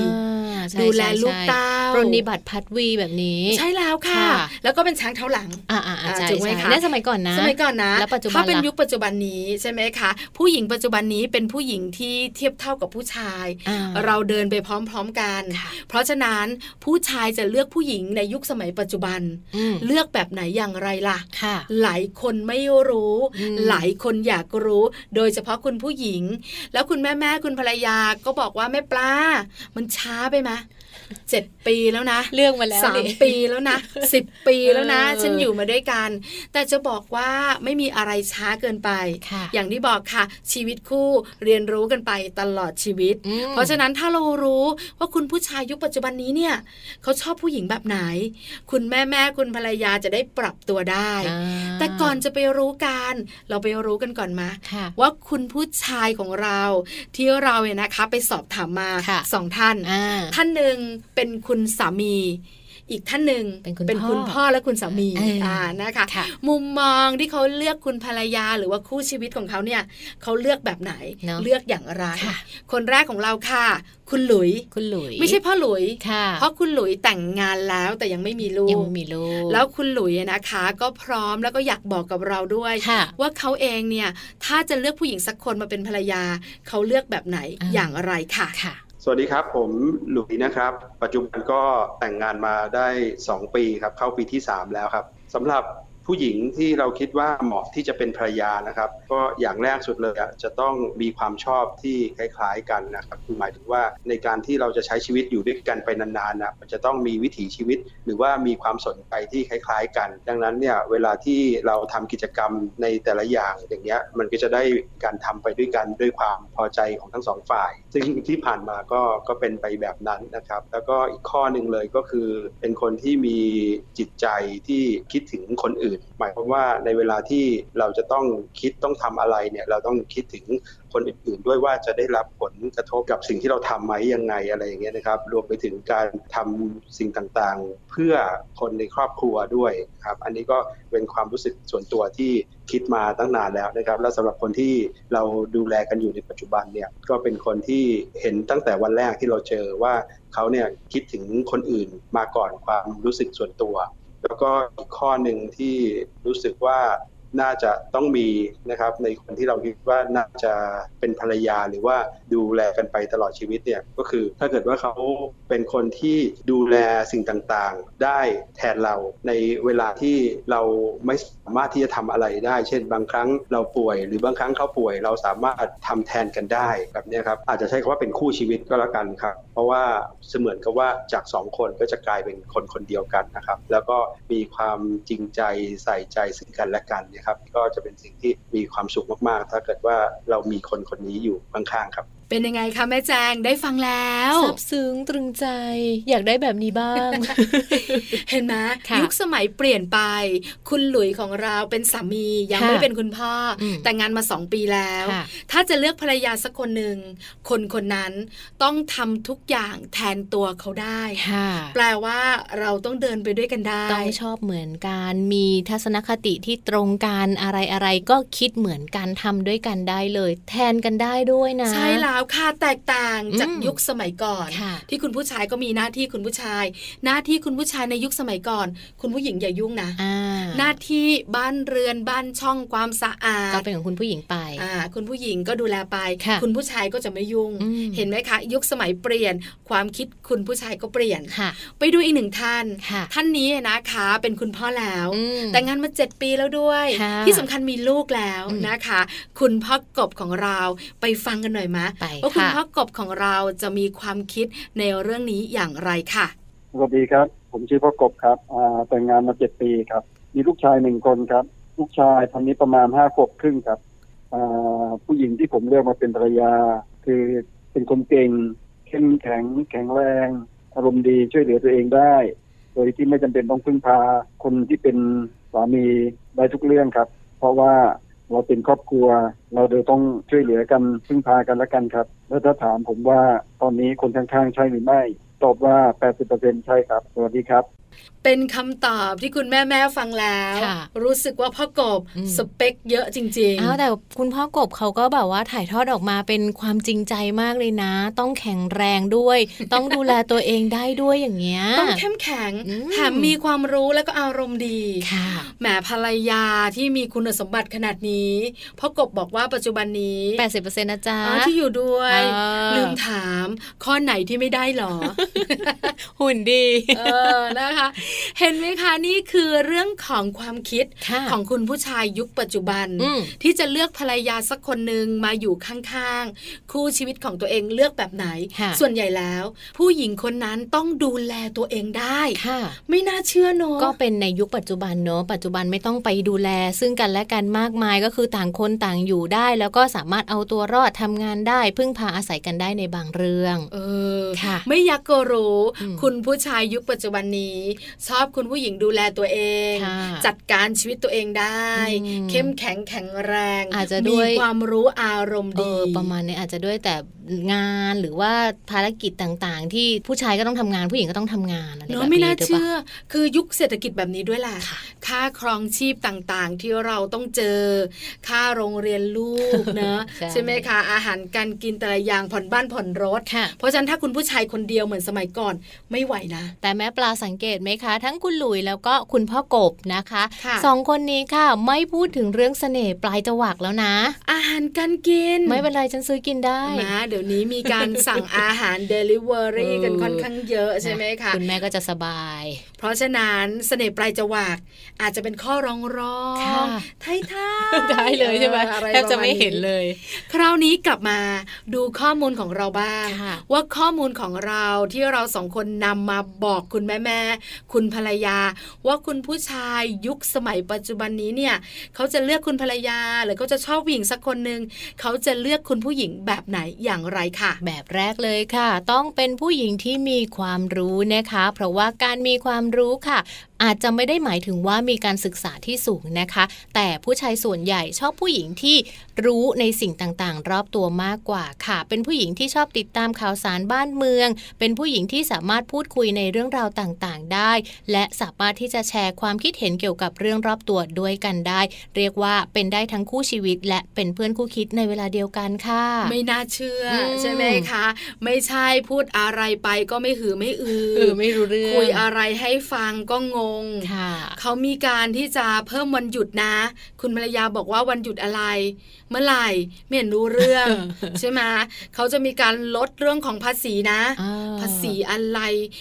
าใช่ดูแลใช่ลูกใช่เต้าปรนนิบัติพัดวีแบบนี้ใช่แล้วค่ะค่ะ แล้วก็เป็นช้างเท้าหลังอ่าอ่าอ่าใช่ถูกไหมใช่คะนั่นสมัยก่อนนะ สมัยก่อนนะแล้วปัจจุบันถ้าเป็นล่ะยุคปัจจุบันนี้ใช่ไหมคะผู้หญิงปัจจุบันนี้เป็นผู้หญิงที่เทียบเท่ากับผู้ชายอ่เราเดินไปพร้อมๆกันค่ะเพราะฉะนั้นผู้ชายจะเลือกผู้หญิงในยุคสมัยปัจจุบันอืมเลือกแบบไหนอย่างไรล่ะค่ะหลายคนไม่รู้อืมหลายคนอยากรู้ โดยเฉพาะคุณผู้หญิง แล้วคุณแม่แม่ๆคุณภรรยาก็บอกว่าแม่ปลามันช้าไปไหม เจ็ดปีแล้วนะเรื่องมาแล้วสามนี่ปีแล้วนะสิบปีแล้วนะเออฉันอยู่มาด้วยกัน แต่จะบอกว่าไม่มีอะไรช้าเกินไปค่ะอย่างที่บอกค่ะ ชีวิตคู่เรียนรู้กันไปตลอดชีวิตอืมเพราะฉะนั้นถ้าเรารู้ว่าคุณผู้ชายยุคปัจจุบันนี้เนี่ยเขาชอบผู้หญิงแบบไหน คุณแม่แม่ๆคุณภรรยาจะได้ปรับตัวได้อ่าแต่ก่อนจะไปรู้กันเราไปรู้กันก่อนมาค่ะว่าคุณผู้ชายของเราที่เราเนี่ยนะคะ ไปสอบถามมาค่ะสองท่านอ่าท่านหนึ่งเป็นคุณสามี อีกท่านหนึ่งเป็นคุณคุณพ่อพ่อและคุณสามีเอออ่นะคะค่ะมุมมองที่เขาเลือกคุณภรรยาหรือว่าคู่ชีวิตของเขาเนี่ยเขาเลือกแบบไหนเนอะเลือกอย่างไรค่ะคนแรกของเราค่ะ คุณหลุยคุณหลุย ไม่ใช่พ่อหลุยค่ะเพราะคุณหลุยแต่งงานแล้วแต่ยังไม่มีลูยังกไม่มีลูกแล้วคุณหลุยนะคะ ก็พร้อมแล้วก็อยากบอกกับเราด้วยค่ะว่าเขาเองเนี่ยถ้าจะเลือกผู้หญิงสักคนมาเป็นภรรยา เขาเลือกแบบไหนอ่าอย่างไรค่ะค่ะ สวัสดีครับ ผมหลุยนะครับ ปัจจุบันก็แต่งงานมาได้ 2 ปีครับ เข้าปีที่ 3 แล้วครับสำหรับ ผู้หญิงที่เราคิดว่าเหมาะที่จะเป็นภรรยานะครับ ก็อย่างแรกสุดเลยจะต้องมีความชอบที่คล้าย ๆกันนะครับคือหมายถึงว่าในการที่เราจะใช้ชีวิตอยู่ด้วยกันไปนานๆนะมันจะต้องมีวิถีชีวิต หรือว่ามีความสนใจที่คล้าย ๆ กัน ดังนั้นเนี่ยเวลาที่เราทำกิจกรรมในแต่ละอย่างอย่างเงี้ยมันก็จะได้การทำไปด้วยกันด้วยความพอใจของทั้งสองฝ่าย ซึ่งที่ผ่านมาก็ก็เป็นไปแบบนั้นนะครับ แล้วก็อีกข้อหนึ่งเลยก็คือเป็นคนที่มีจิตใจที่คิดถึงคนอื่นหมายความว่าในเวลาที่เราจะต้องคิดต้องทำอะไรเนี่ยเราต้องคิดถึงคนอื่นๆด้วยว่าจะได้รับผลกระทบกับสิ่งที่เราทำไหมยังไงอะไรอย่างเงี้ยนะครับ รวมไปถึงการทำสิ่งต่างๆ เพื่อคนในครอบครัวด้วยครับ อันนี้ก็เป็นความรู้สึกส่วนตัวที่คิดมาตั้งนานแล้วนะครับ และสำหรับคนที่เราดูแลกันอยู่ในปัจจุบันเนี่ยก็เป็นคนที่เห็นตั้งแต่วันแรกที่เราเจอว่าเขาเนี่ยคิดถึงคนอื่นมาก่อนความรู้สึกส่วนตัว แล้วก็อีกข้อหนึ่งที่รู้สึกว่า น่าจะต้องมีนะครับในคนที่เราคิดว่าน่าจะเป็นภรรยาหรือว่าดูแลกันไปตลอดชีวิตเนี่ยก็คือถ้าเกิดว่าเขาเป็นคนที่ดูแลสิ่งต่างๆ ได้แทนเราในเวลาที่เราไม่สามารถที่จะทำอะไรได้ เช่น บางครั้งเราป่วย หรือบางครั้งเขาป่วย เราสามารถทำแทนกันได้แบบนี้ครับอาจจะใช้คำว่าเป็นคู่ชีวิตก็แล้วกันครับ เพราะว่าเสมือนกับว่าจากสองคนก็จะกลายเป็นคนคนเดียวกันนะครับแล้วก็มีความจริงใจใส่ใจซึ่งกันและกันเนะครับก็จะเป็นสิ่งที่มีความสุขมากๆ ถ้าเกิดว่าเรามีคนคนนี้อยู่ข้างๆครับ เป็นยังไงคะแม่แจงได้ฟังแล้วซาบซึ้งตรึงใจ อยากได้แบบนี้บ้าง เห็นไหมค่ะยุคสมัยเปลี่ยนไป คุณหลุยของเราเป็นสามียังค่ะไม่ได้เป็นคุณพ่ออมแต่งงานมาสองปีแล้วค่ะถ้าจะเลือกภรรยาสักคนหนึ่งคนคนนั้นต้องทำทุกอย่างแทนตัวเขาได้ค่ะแปลว่าเราต้องเดินไปด้วยกันได้ ต้องชอบเหมือนกันมีทัศนคติที่ตรงกันอะไรอะไรก็คิดเหมือนกันทำด้วยกันได้เลย แทนกันได้ด้วยนะใช่แล้วค่ะแตกต่างจากยุคสมัยก่อน ที่คุณผู้ชายก็มีหน้าที่คุณผู้ชาย หน้าที่คุณผู้ชายในยุคสมัยก่อน คุณผู้หญิงอย่ายุ่งนะหน้าที่บ้านเรือนบ้านช่องความสะอาก็ดเป็นของคุณผู้หญิงไปคุณผู้หญิงก็ดูแลไปค่ะณผู้ชายก็จะไม่ยุ่ง เห็นไหมคะ ยุคสมัยเปลี่ยน ความคิดคุณผู้ชายก็เปลี่ยนไปดูอีกหนึ่งท่าน ท่านนี้นะคะ เป็นคุณพ่อแล้ว แต่งงานมาเจ็ดปีแล้วด้วย ที่สำคัญมีลูกแล้วนะคะ คุณพ่อกบของเราไปฟังกันหน่อยมะไปว่าคุณค่ะพ่อกบของเราจะมีความคิดในเรื่องนี้อย่างไรค่ะสวัสดีครับ ผมชื่อพ่อกบครับอ่าแต่งงานมาเจ็ดปีครับ มีลูกชายหนึ่งคนครับ ลูกชายตอนนี้ประมาณห้าขวบครึ่งครับอ่าผู้หญิงที่ผมเลือกมาเป็นภรรยา คือเป็นคนเก่งเข้มแข็งแข็งแรง อารมณ์ดีช่วยเหลือตัวเองได้ โดยที่ไม่จำเป็นต้องพึ่งพาคนที่เป็นสามีได้ทุกเรื่องครับ เพราะว่า เราเป็นครอบครัว เราเดี๋ยวต้องช่วยเหลือกันพึ่งพากันและกันครับ แล้วถ้าถามผมว่าตอนนี้คนข้างๆใช่หรือไม่ ตอบว่า 80%ใช่ครับ สวัสดีครับ เป็นคำตอบที่คุณแม่แม่ๆฟังแล้วค่ะรู้สึกว่าพ่อกบอืมสเปคเยอะจริงอ้าวแต่คุณพ่อกบเขาก็แบบว่าถ่ายทอดออกมาเป็นความจริงใจมากเลยนะ ต้องแข็งแรงด้วย ต้องดูแลตัวเองได้ด้วยอย่างเงี้ยต้องเข้มแข็งอืมแถมมีความรู้แล้วก็อารมณ์ดีค่ะแหมภรรยาที่มีคุณสมบัติขนาดนี้พ่อกบบอกว่าปัจจุบันนี้แปดสิบเปอร์เซ็นต์นะจ๊ะอ๋อที่อยู่ด้วยอ่าลืมถามข้อไหนที่ไม่ได้หรอ หุ่นดีเออนะคะเห็นไหมคะนี่คือเรื่องของความคิดค่ะของคุณผู้ชายยุคปัจจุบันอืมที่จะเลือกภรรยาสักคนหนึ่งมาอยู่ข้างๆ คู่ชีวิตของตัวเองเลือกแบบไหนค่ะส่วนใหญ่แล้ว ผู้หญิงคนนั้นต้องดูแลตัวเองได้ค่ะไม่น่าเชื่อเนอะก็เป็นในยุคปัจจุบันเนอะปัจจุบันไม่ต้องไปดูแล ซึ่งกันและกันมากมายก็คือต่างคนต่างอยู่ได้ แล้วก็สามารถเอาตัวรอดทำงานได้ พึ่งพาอาศัยกันได้ในบางเรื่อง เออค่ะ ไม่อยากก็รู้อืมคุณผู้ชายยุคปัจจุบันนี้ชอบคุณผู้หญิงดูแลตัวเองค่ะจัดการชีวิตตัวเองได้อืมเข้มแข็งแข็งแรง อาจจะด้วยมีความรู้อารมณ์เอดีอประมาณนี้อาจจะด้วยแต่งานหรือว่าภารกิจต่างๆ ที่ผู้ชายก็ต้องทำงานผู้หญิงก็ต้องทำงานอะไรเนแบบอะนี้ไม่น่าหรืปล่เชื่อ คือยุคเศรษฐกิจแบบนี้ด้วยแหละค่ะค่าครองชีพต่างๆ ที่เราต้องเจอ ค่าโรงเรียนลูกเนอะใช่ใช่ไหมคะอาหารการกินแต่ละอย่างผ่อนบ้านผ่อนรถค่ะเพราะฉะนั้นถ้าคุณผู้ชายคนเดียวเหมือนสมัยก่อนไม่ไหวนะ แต่แม่ปลาสังเกตไหมคะ ทั้งคุณหลุยแล้วก็คุณพ่อกบนะคะค่ะสองคนนี้ค่ะ ไม่พูดถึงเรื่องเสน่ห์ปลายจวักแล้วนะ อาหารการกิน ไม่เป็นไรฉันซื้อกินได้นะเดี๋ยวนี้มีการสั่งอาหารเดลิเวอรี่เออกันค่อนข้างเยอะใช่ไหมคะคุณแม่ก็จะสบาย เพราะฉะนั้นเสน่ห์ปลายจวักอาจจะเป็นข้อร้องร้องค่ะไทยท่าได้เลยใช่ไหมอออรแทบจะไม่ปรณเห็นเลย คราวนี้กลับมาดูข้อมูลของเราบ้างค่ะว่าข้อมูลของเราที่เราสองคนนำมาบอกคุณแม่แม่คุณภรรยา ว่าคุณผู้ชายยุคสมัยปัจจุบันนี้เนี่ยเขาจะเลือกคุณภรรยาหรือเขาจะชอบผู้หญิงสักคนหนึ่งเขาจะเลือกคุณผู้หญิงแบบไหนอย่างไรค่ะ แบบแรกเลยค่ะ ต้องเป็นผู้หญิงที่มีความรู้นะคะ เพราะว่าการมีความรู้ค่ะ อาจจะไม่ได้หมายถึงว่ามีการศึกษาที่สูงนะคะ แต่ผู้ชายส่วนใหญ่ชอบผู้หญิงที่รู้ในสิ่งต่างๆ รอบตัวมากกว่าค่ะ เป็นผู้หญิงที่ชอบติดตามข่าวสารบ้านเมือง เป็นผู้หญิงที่สามารถพูดคุยในเรื่องราวต่างๆ ได้และสามารถที่จะแชร์ความคิดเห็นเกี่ยวกับเรื่องรอบตัวด้วยกันได้ เรียกว่าเป็นได้ทั้งคู่ชีวิต และเป็นเพื่อนคู่คิดในเวลาเดียวกันค่ะ ไม่น่าเชื่ออมใช่ไหมคะ ไม่ใช่พูดอะไรไปก็ไม่หือไม่อือเออไม่รู้เรื่องคุยอะไรให้ฟังก็งงค่ะเขามีการที่จะเพิ่มวันหยุดนะ คุณภรรยาบอกว่าวันหยุดอะไร เมื่อไหร่ไม่เห็นรู้เรื่องใช่ไหมเขาจะมีการลดเรื่องของภาษีนะอ่าภาษีอะไร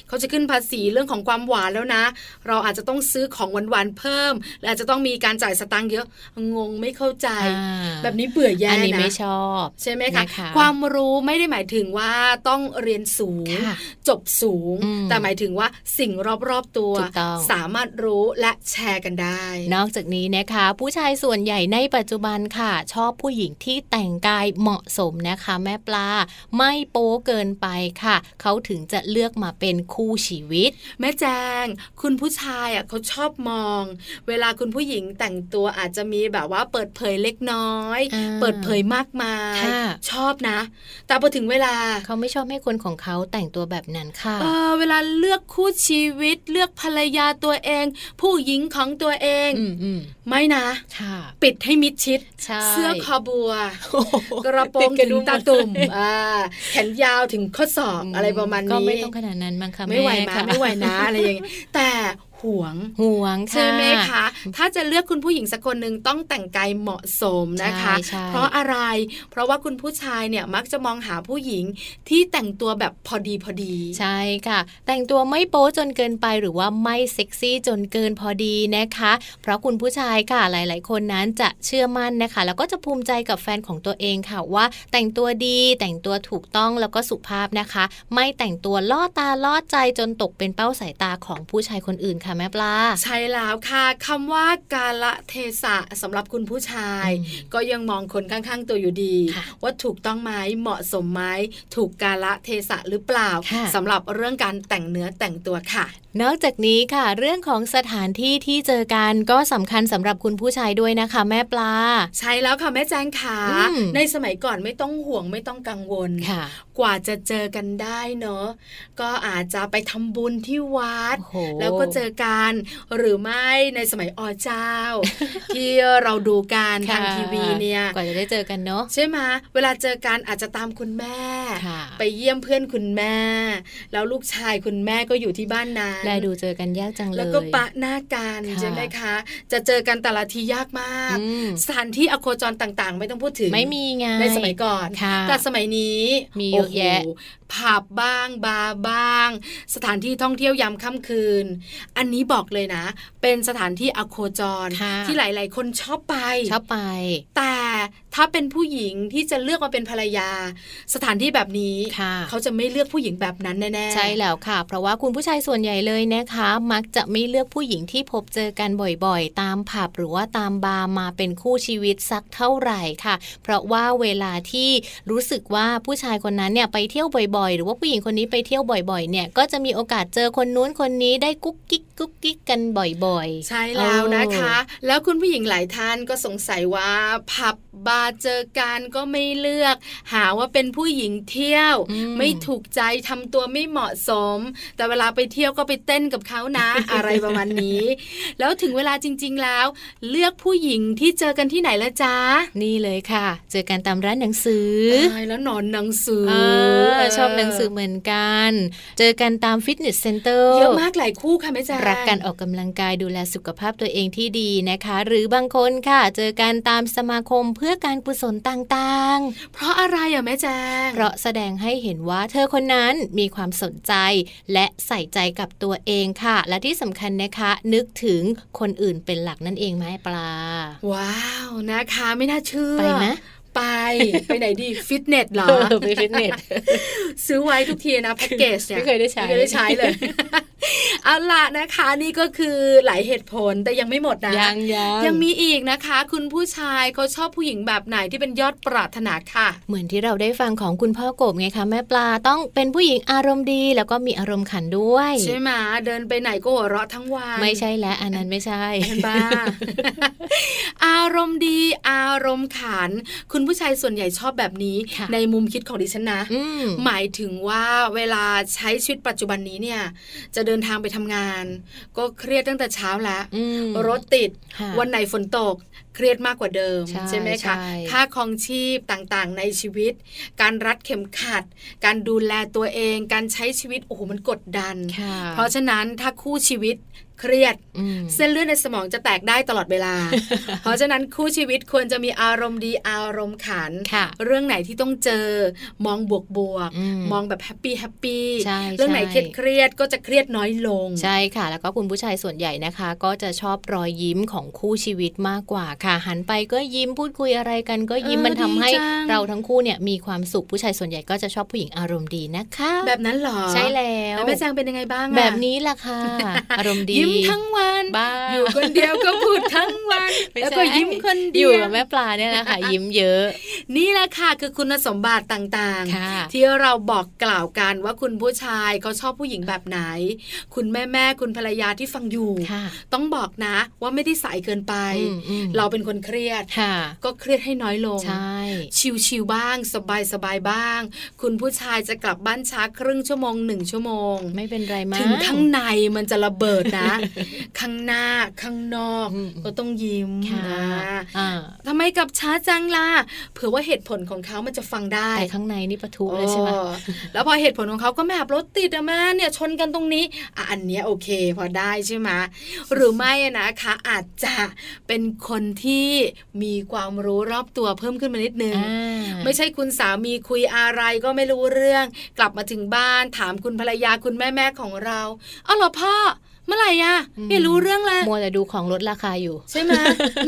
เขาจะขึ้นภาษีเรื่องของความหวานแล้วนะ เราอาจจะต้องซื้อของหวานๆเพิ่มและอาจจะต้องมีการจ่ายสตางค์เยอะงงไม่เข้าใจอ่าแบบนี้เบื่อแย่อันนี้นะไม่ชอบ ใช่ไหมคะนะคะความรู้ไม่ได้หมายถึงว่าต้องเรียนสูงค่ะจบสูงอืมแต่หมายถึงว่าสิ่งรอบๆตัวถูกต้องสามารถรู้และแชร์กันได้ นอกจากนี้นะคะ ผู้ชายส่วนใหญ่ในปัจจุบันค่ะชอบผู้หญิงที่แต่งกายเหมาะสมนะคะ แม่ปลาไม่โป๊เกินไปค่ะ เขาถึงจะเลือกมาเป็นคู่ชีวิต แม่แจง คุณผู้ชายอะเขาชอบมอง เวลาคุณผู้หญิงแต่งตัวอาจจะมีแบบว่าเปิดเผยเล็กน้อยอ่าเปิดเผยมากมายค่ะชอบนะ แต่พอถึงเวลาเขาไม่ชอบให้คนของเขาแต่งตัวแบบนั้นค่ะเออเวลาเลือกคู่ชีวิต เลือกภรรยาตัวเอง ผู้หญิงของตัวเองอืมอืมไม่นะค่ะปิดให้มิดชิดใช่เสื้อคอบัวโอ้โหกระโปรงติดถึงดุตาตุ่มอ่าแขนยาวถึงข้อศอกอะไรประมาณนี้ก็ไม่ต้องขนาดนั้นมั้งคะไม่ไหวแมาค่ะไม่ไหวนะอะไรอย่างเงี้ยแต่ ห่วงห่วงค่ะใช่ไหมคะ ถ้าจะเลือกคุณผู้หญิงสักคนหนึ่งต้องแต่งกายเหมาะสมนะคะใช่ใช่เพราะอะไร เพราะว่าคุณผู้ชายเนี่ยมักจะมองหาผู้หญิงที่แต่งตัวแบบพอดีพอดี ใช่ค่ะ แต่งตัวไม่โป๊จนเกินไปหรือว่าไม่เซ็กซี่จนเกินพอดีนะคะ เพราะคุณผู้ชายค่ะหลาย ๆ คนนั้นจะเชื่อมั่นนะคะ แล้วก็จะภูมิใจกับแฟนของตัวเองค่ะว่า แต่งตัวดีแต่งตัวถูกต้องแล้วก็สุภาพนะคะ ไม่แต่งตัวล่อตาล่อใจจนตกเป็นเป้าสายตาของผู้ชายคนอื่นค่ะแม่ปลา ใช่แล้วค่ะคำว่ากาละเทศะสำหรับคุณผู้ชายอืมก็ยังมองคนข้างๆตัวอยู่ดีค่ะว่าถูกต้องไหมเหมาะสมไหมถูกกาละเทศะหรือเปล่าค่ะสำหรับเรื่องการแต่งเนื้อแต่งตัวค่ะ นอกจากนี้ค่ะ เรื่องของสถานที่ที่เจอกันก็สำคัญสำหรับคุณผู้ชายด้วยนะคะ แม่ปลา ใช่แล้วค่ะแม่แจงขาอืมในสมัยก่อนไม่ต้องห่วงไม่ต้องกังวลค่ะกว่าจะเจอกันได้เนอะก็อาจจะไปทำบุญที่วัดโอ้โหแล้วก็เจอกัน หรือไม่ในสมัยอเจ้า ที่เราดูกันทางค่ะทีวีเนี่ยกว่าจะได้เจอกันเนาะใช่ไหมเวลาเจอกันอาจจะตามคุณแม่ค่ะไปเยี่ยมเพื่อนคุณแม่ แล้วลูกชายคุณแม่ก็อยู่ที่บ้านนั้นแลดูเจอกันยากจังเลย แล้วก็ปะหน้ากันค่ะใช่ไหมคะ จะเจอกันแต่ละทียากมากอืมสถานที่อโคจรต่างๆ ไม่ต้องพูดถึงไม่มีไงในสมัยก่อนค่ะแต่สมัยนี้มีเยอะแยะโโห ผับบ้าง บาร์บ้าง สถานที่ท่องเที่ยวยามค่ำคืน อันนี้บอกเลยนะ เป็นสถานที่อโคจรค่ะที่หลาย ๆ คนชอบไปชอบไป แต่ถ้าเป็นผู้หญิงที่จะเลือกมาเป็นภรรยา สถานที่แบบนี้ค่ะเขาจะไม่เลือกผู้หญิงแบบนั้นแน่ๆใช่แล้วค่ะ เพราะว่าคุณผู้ชายส่วนใหญ่เลยนะคะ มักจะไม่เลือกผู้หญิงที่พบเจอกันบ่อยๆ ตามผับหรือว่าตามบาร์มาเป็นคู่ชีวิตสักเท่าไหร่ค่ะ เพราะว่าเวลาที่รู้สึกว่าผู้ชายคนนั้นเนี่ยไปเที่ยวบ่อยๆ หรือว่าผู้หญิงคนนี้ไปเที่ยวบ่อยๆ เนี่ยก็จะมีโอกาสเจอคนนู้นคนนี้ได้กุ๊กกิ๊กกุ๊กกิ๊กกันบ่อยๆ ใช่แล้วนะคะ แล้วคุณผู้หญิงหลายท่านก็สงสัยว่าผับบาร์เจอกันก็ไม่เลือก หาว่าเป็นผู้หญิงเที่ยวอืมไม่ถูกใจทำตัวไม่เหมาะสม แต่เวลาไปเที่ยวก็ไปเต้นกับเขานะ อะไรประมาณนี้ แล้วถึงเวลาจริง ๆแล้ว เลือกผู้หญิงที่เจอกันที่ไหนละจ๊ะนี่เลยค่ะ เจอกันตามร้านหนังสือตายแล้วนอนหนังสือเออชอบหนังสือเหมือนกัน เจอกันตามฟิตเนสเซ็นเตอร์เยอะมากหลายคู่ค่ะแม่แจ๊รักการออกกำลังกายดูแลสุขภาพตัวเองที่ดีนะคะ หรือบางคนค่ะ เจอกันตามสมาคมเพื่อการกุศลต่างเพราะอะไรอะแม่แจ๊ๆเพราะแสดงให้เห็นว่าเธอคนนั้นมีความสนใจ และใส่ใจกับตัวเองค่ะ และที่สำคัญนะคะ นึกถึงคนอื่นเป็นหลักนั่นเองไหมปลา ว้าวนะคะ ไม่น่าเชื่อไปไหม ไป ไปไหนดีฟิตเนสเหรอไปฟิตเนสซื้อไว้ทุกทีนะแพ็กเกจเนี่ยไม่เคยได้ใช้ไม่เคยได้ใช้เลย เอาละนะคะนี่ก็คือหลายเหตุผลแต่ยังไม่หมดนะยังยังยังมีอีกนะคะ คุณผู้ชายเขาชอบผู้หญิงแบบไหนที่เป็นยอดปรารถนาค่ะ เหมือนที่เราได้ฟังของคุณพ่อกบไงคะแม่ปลาต้องเป็นผู้หญิงอารมณ์ดี แล้วก็มีอารมณ์ขันด้วย ใช่ไหมเดินไปไหนก็หัวเราะทั้งวันไม่ใช่แล้วอันนั้นไม่ใช่เห็นบ้าอารมณ์ดี อารมณ์ขัน คุณผู้ชายส่วนใหญ่ชอบแบบนี้ค่ะในมุมคิดของดิฉันนะอืมหมายถึงว่าเวลาใช้ชีวิตปัจจุบันนี้เนี่ย จะเดินทางไปทำงาน ก็เครียดตั้งแต่เช้าแล้วอืมรถติดค่ะวันไหนฝนตกเครียดมากกว่าเดิมใช่ไหมคะใช่ค่าครองชีพต่างๆ ในชีวิต การรัดเข็มขัด การดูแลตัวเอง การใช้ชีวิตโอ้โหมันกดดันค่ะเพราะฉะนั้นถ้าคู่ชีวิต เครียดอืมเส้นเลือดในสมองจะแตกได้ตลอดเวลา เพราะฉะนั้นคู่ชีวิตควรจะมีอารมณ์ดีอารมณ์ขันค่ะเรื่องไหนที่ต้องเจอมองบวกบวกๆอืมมองแบบ hap py happy ใช่เรื่องไหนใช่เครียดเครียดๆก็จะเครียดน้อยลง ใช่ค่ะ แล้วก็คุณผู้ชายส่วนใหญ่นะคะ ก็จะชอบรอยยิ้มของคู่ชีวิตมากกว่าค่ะ หันไปก็ยิ้มพูดคุยอะไรกัน ก็ยิ้มเออมันทำให้ดีจังเราทั้งคู่เนี่ยมีความสุขผู้ชายส่วนใหญ่ก็จะชอบผู้หญิงอารมณ์ดีนะคะ แบบนั้นเหรอใช่แล้วแล้วแม่แจงเป็นยังไงบ้างอะแบบนี้ล่ะค่ะ อารมณ์ดียิ้มทั้งวันบ้าอยู่คนเดียวก็พูดทั้งวันไม่แล้วใช่ก็ยิ้มคนเดีอยวยู่กับแม่ปลาเนี่ยแหละค่ะยิ้มเยอะ นี่แหละค่ะคือคุณสมบัติต่างค่ะๆที่เราบอกกล่าวกันว่าคุณผู้ชายเขาชอบผู้หญิงแบบไหน คุณแม่แม่ๆคุณภรรยาที่ฟังอยู่ค่ะต้องบอกนะว่าไม่ได้สายเกินไปอืมอืมเราเป็นคนเครียดค่ะก็เครียดให้น้อยลงใช่ชิวๆบ้าง สบายๆบ้าง คุณผู้ชายจะกลับบ้านช้าครึ่งชั่วโมงหนึ่งชั่วโมง ไม่เป็นไรมากถึงข้างในมันจะระเบิดนะข้างหน้าข้างนอกอืมก็ต้องยิ้มค่ะนะอ่าทำไมกลับช้าจังล่ะเผื่อว่าเหตุผลของเขามันจะฟังได้แต่ข้างในนี่ปะทุเลยใช่ไหมโอ้แล้วพอเหตุผลของเขาก็แม่รถติดอะแม่เนี่ยชนกันตรงนี้อะอันเนี้ยโอเค พอได้ใช่ไหมหรือไม่อะนะคะอาจจะเป็นคนที่มีความรู้รอบตัวเพิ่มขึ้นมานิดนึงอ่าไม่ใช่คุณสามีคุยอะไรก็ไม่รู้เรื่อง กลับมาถึงบ้านถามคุณภรรยาคุณแม่แม่ๆของเราเอาเหรอพ่อ เมื่อไหร่อะไม่รู้เรื่องเลยมัวแต่ดูของลดราคาอยู่ ใช่ไหม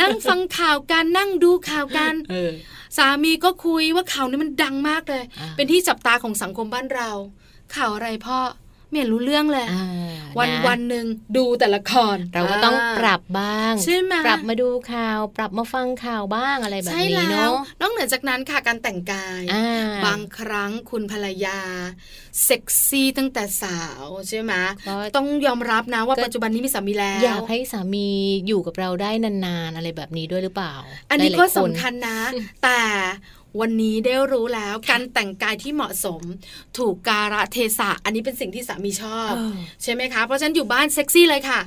นั่งฟังข่าวกันนั่งดูข่าวกันเออสามีก็คุยว่าข่าวนี้มันดังมากเลยอ่าเป็นที่จับตาของสังคมบ้านเรา ข่าวอะไรพ่อ ไม่เห็นรู้เรื่องเลยอ่าวันนะวันหนึ่งดูแต่ละครเราก็ต้องาปรับบ้างใช่ไหมปรับมาดูข่าว ปรับมาฟังข่าวบ้างอะไรแบบใช่นี้แล้เนาวะนอกเหนือจากนั้นค่ะการแต่งกายอ่าบางครั้งคุณภรรยาเซ็กซี่ตั้งแต่สาวใช่ไหมก็ต้องยอมรับนะว่าก็ปัจจุบันนี้มีสามีแล้วอยากให้สามีอยู่กับเราได้นานๆอะไรแบบนี้ด้วยหรือเปล่า อันนี้หลายก็ๆสำคัญนะ แต่ วันนี้ได้รู้แล้วการแต่งกายที่เหมาะสม ถูกกาละเทศะ อันนี้เป็นสิ่งที่สามีชอบเออใช่ไหมคะ เพราะฉะนันอยู่บ้านเซ็กซี่เลยค่ะ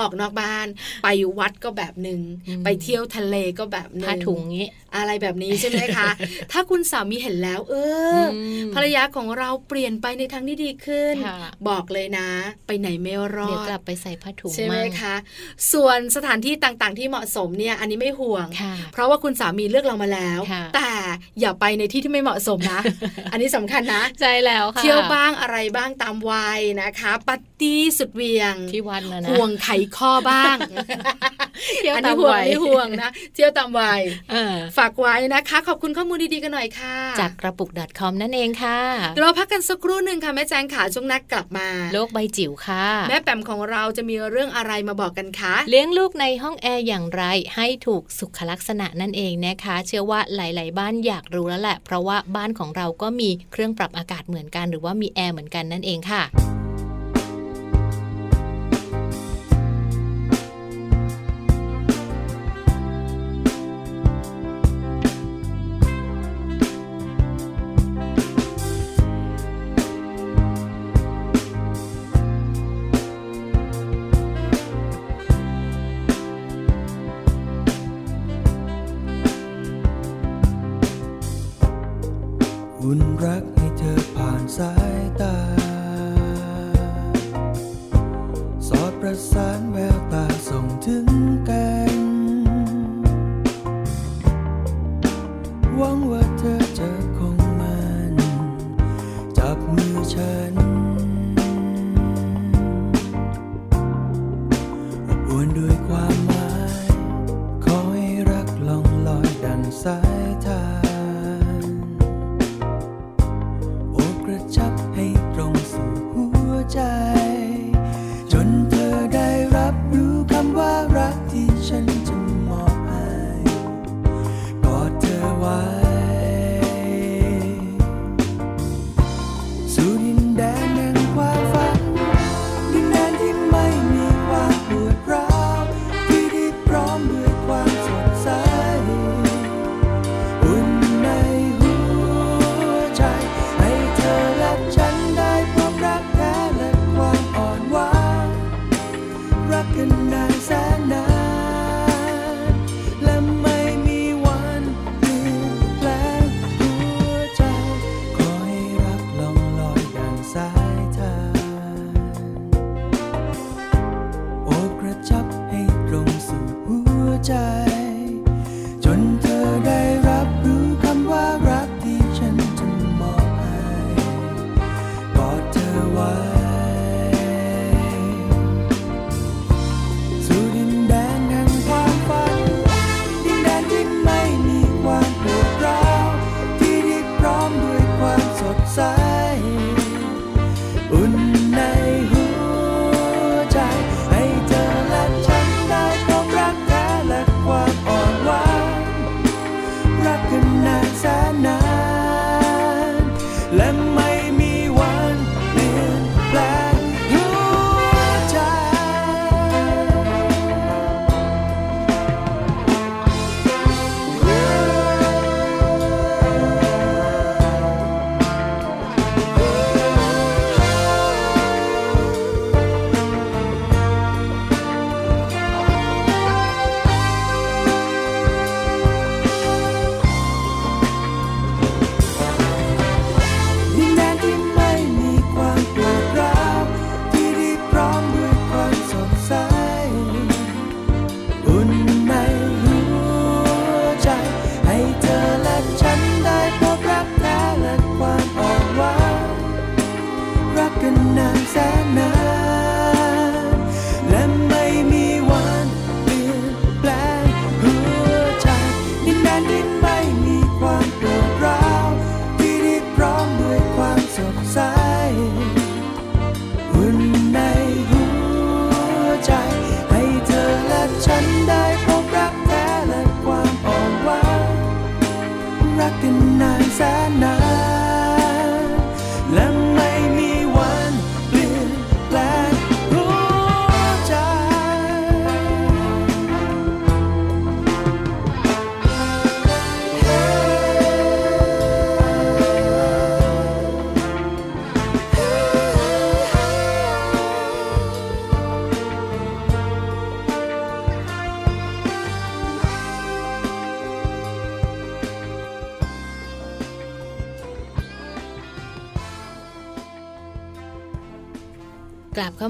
ออกนอกบ้าน ไปวัดก็แบบหนึ่งอืมไปเที่ยวทะเลก็แบบหนึ่งผ้าถุงงี้ อะไรแบบนี้ใช่ไหมคะ ถ้าคุณสามีเห็นแล้ว เอออมภรรยาของเราเปลี่ยนไปในทางที่ดีขึ้นค่ะบอกเลยนะ ไปไหนไม่รอเดี๋ยวดกลับไปใส่ผ้าถุงใช่ไหมมั่งคะ ส่วนสถานที่ต่างๆ ที่เหมาะสมเนี่ยอันนี้ไม่ห่วงค่ะเพราะว่าคุณสามีเลือกเรามาแล้วค่ะแต่อย่าไปในที่ที่ไม่เหมาะสมนะ อันนี้สำคัญนะใช่แล้วค่ะเที่ยวบ้างอะไรบ้างตามวัยนะคะปาร์ตี้สุดเหวียงที่วัดนะนะห่วงไขข้อบ้างเที่ยวอันตานี้มห่วงวัอัยนนี้ห่วงนะเที่ยวตามวัยเออฝากไว้นะคะ ขอบคุณข้อมูลดีๆกันหน่อยค่ะ จากกระปุก .com นั่นเองค่ะเดี๋ยวเราพักกันสักครู่หนึ่งค่ะแม่แจงขาช่วงนักกลับมา โลกใบจิ๋วค่ะ แม่แปมของเราจะมีเรื่องอะไรมาบอกกันคะเลี้ยงลูกในห้องแอร์อย่างไรให้ถูกสุขลักษณะนั่นเองนะคะ เชื่อว่าหลาย ๆ บ้านอยากรู้แล้วแหละ เพราะว่าบ้านของเราก็มีเครื่องปรับอากาศเหมือนกัน หรือว่ามีแอร์เหมือนกันนั่นเองค่ะ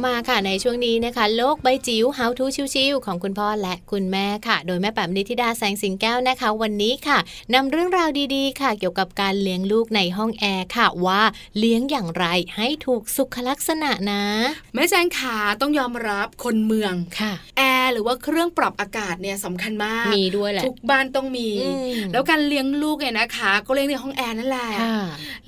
มาค่ะในช่วงนี้นะคะ โลกใบจิ๋ว How to ชิวๆของคุณพ่อและคุณแม่ค่ะ โดยแม่แป๋มนิธิดาแสงสิงแก้วนะคะ วันนี้ค่ะนำเรื่องราวดีๆ ค่ะ เกี่ยวกับการเลี้ยงลูกในห้องแอร์ค่ะว่าเลี้ยงอย่างไรให้ถูกสุขลักษณะนะ แม่แจงขาต้องยอมรับคนเมืองค่ะแอร์หรือว่าเครื่องปรับอากาศเนี่ยสำคัญมากมีด้วยแหละทุกบ้านต้องมีอืมแล้วการเลี้ยงลูกเนี่ยนะคะ ก็เลี้ยงในห้องแอร์นั่นแหละค่ะ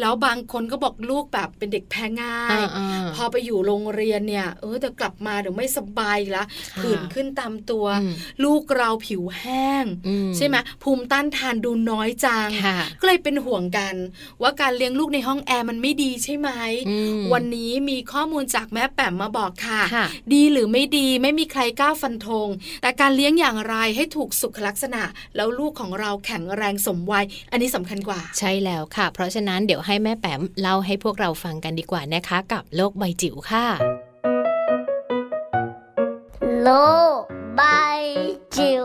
แล้วบางคนก็บอกลูกแบบเป็นเด็กแพ้ง่ายอ่าๆพอไปอยู่โรงเรียนเนี่ยเออแต่กลับมาเดี๋ยวไม่สบายอีกละค่ะผื่นขึ้นตามตัวอืมลูกเราผิวแห้งอืมใช่ไหมภูมิต้านทานดูน้อยจังค่ะก็เลยเป็นห่วงกัน ว่าการเลี้ยงลูกในห้องแอร์มันไม่ดีใช่ไหมอืมวันนี้มีข้อมูลจากแม่แป๋มมาบอกค่ะค่ะ ดีหรือไม่ดีไม่มีใครกล้าฟันธง แต่การเลี้ยงอย่างไรให้ถูกสุขลักษณะ แล้วลูกของเราแข็งแรงสมวัย อันนี้สำคัญกว่า ใช่แล้วค่ะ เพราะฉะนั้นเดี๋ยวให้แม่แป๋มเล่าให้พวกเราฟังกันดีกว่านะคะ กับโลกใบจิ๋วค่ะ โลกใบจิ๋ว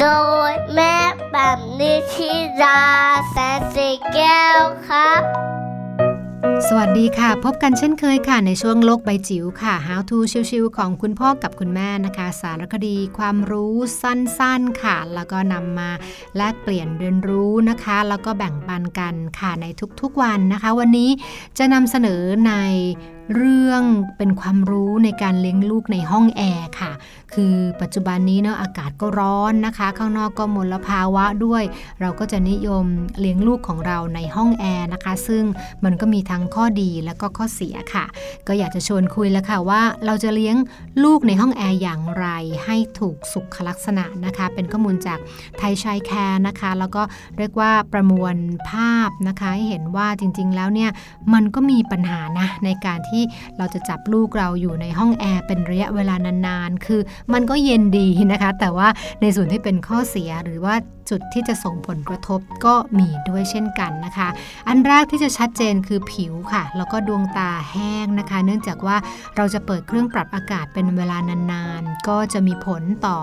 โดยแม่แบบนิชิราแสนสีแก้วครับ สวัสดีค่ะ พบกันเช่นเคยค่ะ ในช่วงโลกใบจิ๋วค่ะ How to ชิวๆของคุณพ่อกับคุณแม่นะคะ สารคดีความรู้สั้นๆค่ะ แล้วก็นำมาแลกเปลี่ยนเรียนรู้นะคะ แล้วก็แบ่งปันกันค่ะในทุกๆวันนะคะ วันนี้จะนำเสนอใน เรื่องเป็นความรู้ในการเลี้ยงลูกในห้องแอร์ค่ะ คือปัจจุบันนี้เนาะอากาศก็ร้อนนะคะ ข้างนอกก็มลภาวะด้วย เราก็จะนิยมเลี้ยงลูกของเราในห้องแอร์นะคะ ซึ่งมันก็มีทั้งข้อดีและก็ข้อเสียค่ะ ก็อยากจะชวนคุยแล้วค่ะว่าเราจะเลี้ยงลูกในห้องแอร์อย่างไร ให้ถูกสุขลักษณะนะคะ เป็นข้อมูลจากไทยชายแคร์นะคะ แล้วก็เรียกว่าประมวลภาพนะคะให้เห็นว่าจริงๆแล้วเนี่ยมันก็มีปัญหานะในการที่เราจะจับลูกเราอยู่ในห้องแอร์เป็นระยะเวลานานๆ คือมันก็เย็นดีนะคะ แต่ว่าในส่วนที่เป็นข้อเสียหรือว่าจุดที่จะส่งผลกระทบก็มีด้วยเช่นกันนะคะ อันแรกที่จะชัดเจนคือผิวค่ะ แล้วก็ดวงตาแห้งนะคะ เนื่องจากว่าเราจะเปิดเครื่องปรับอากาศเป็นเวลานานๆ ก็จะมีผลต่อ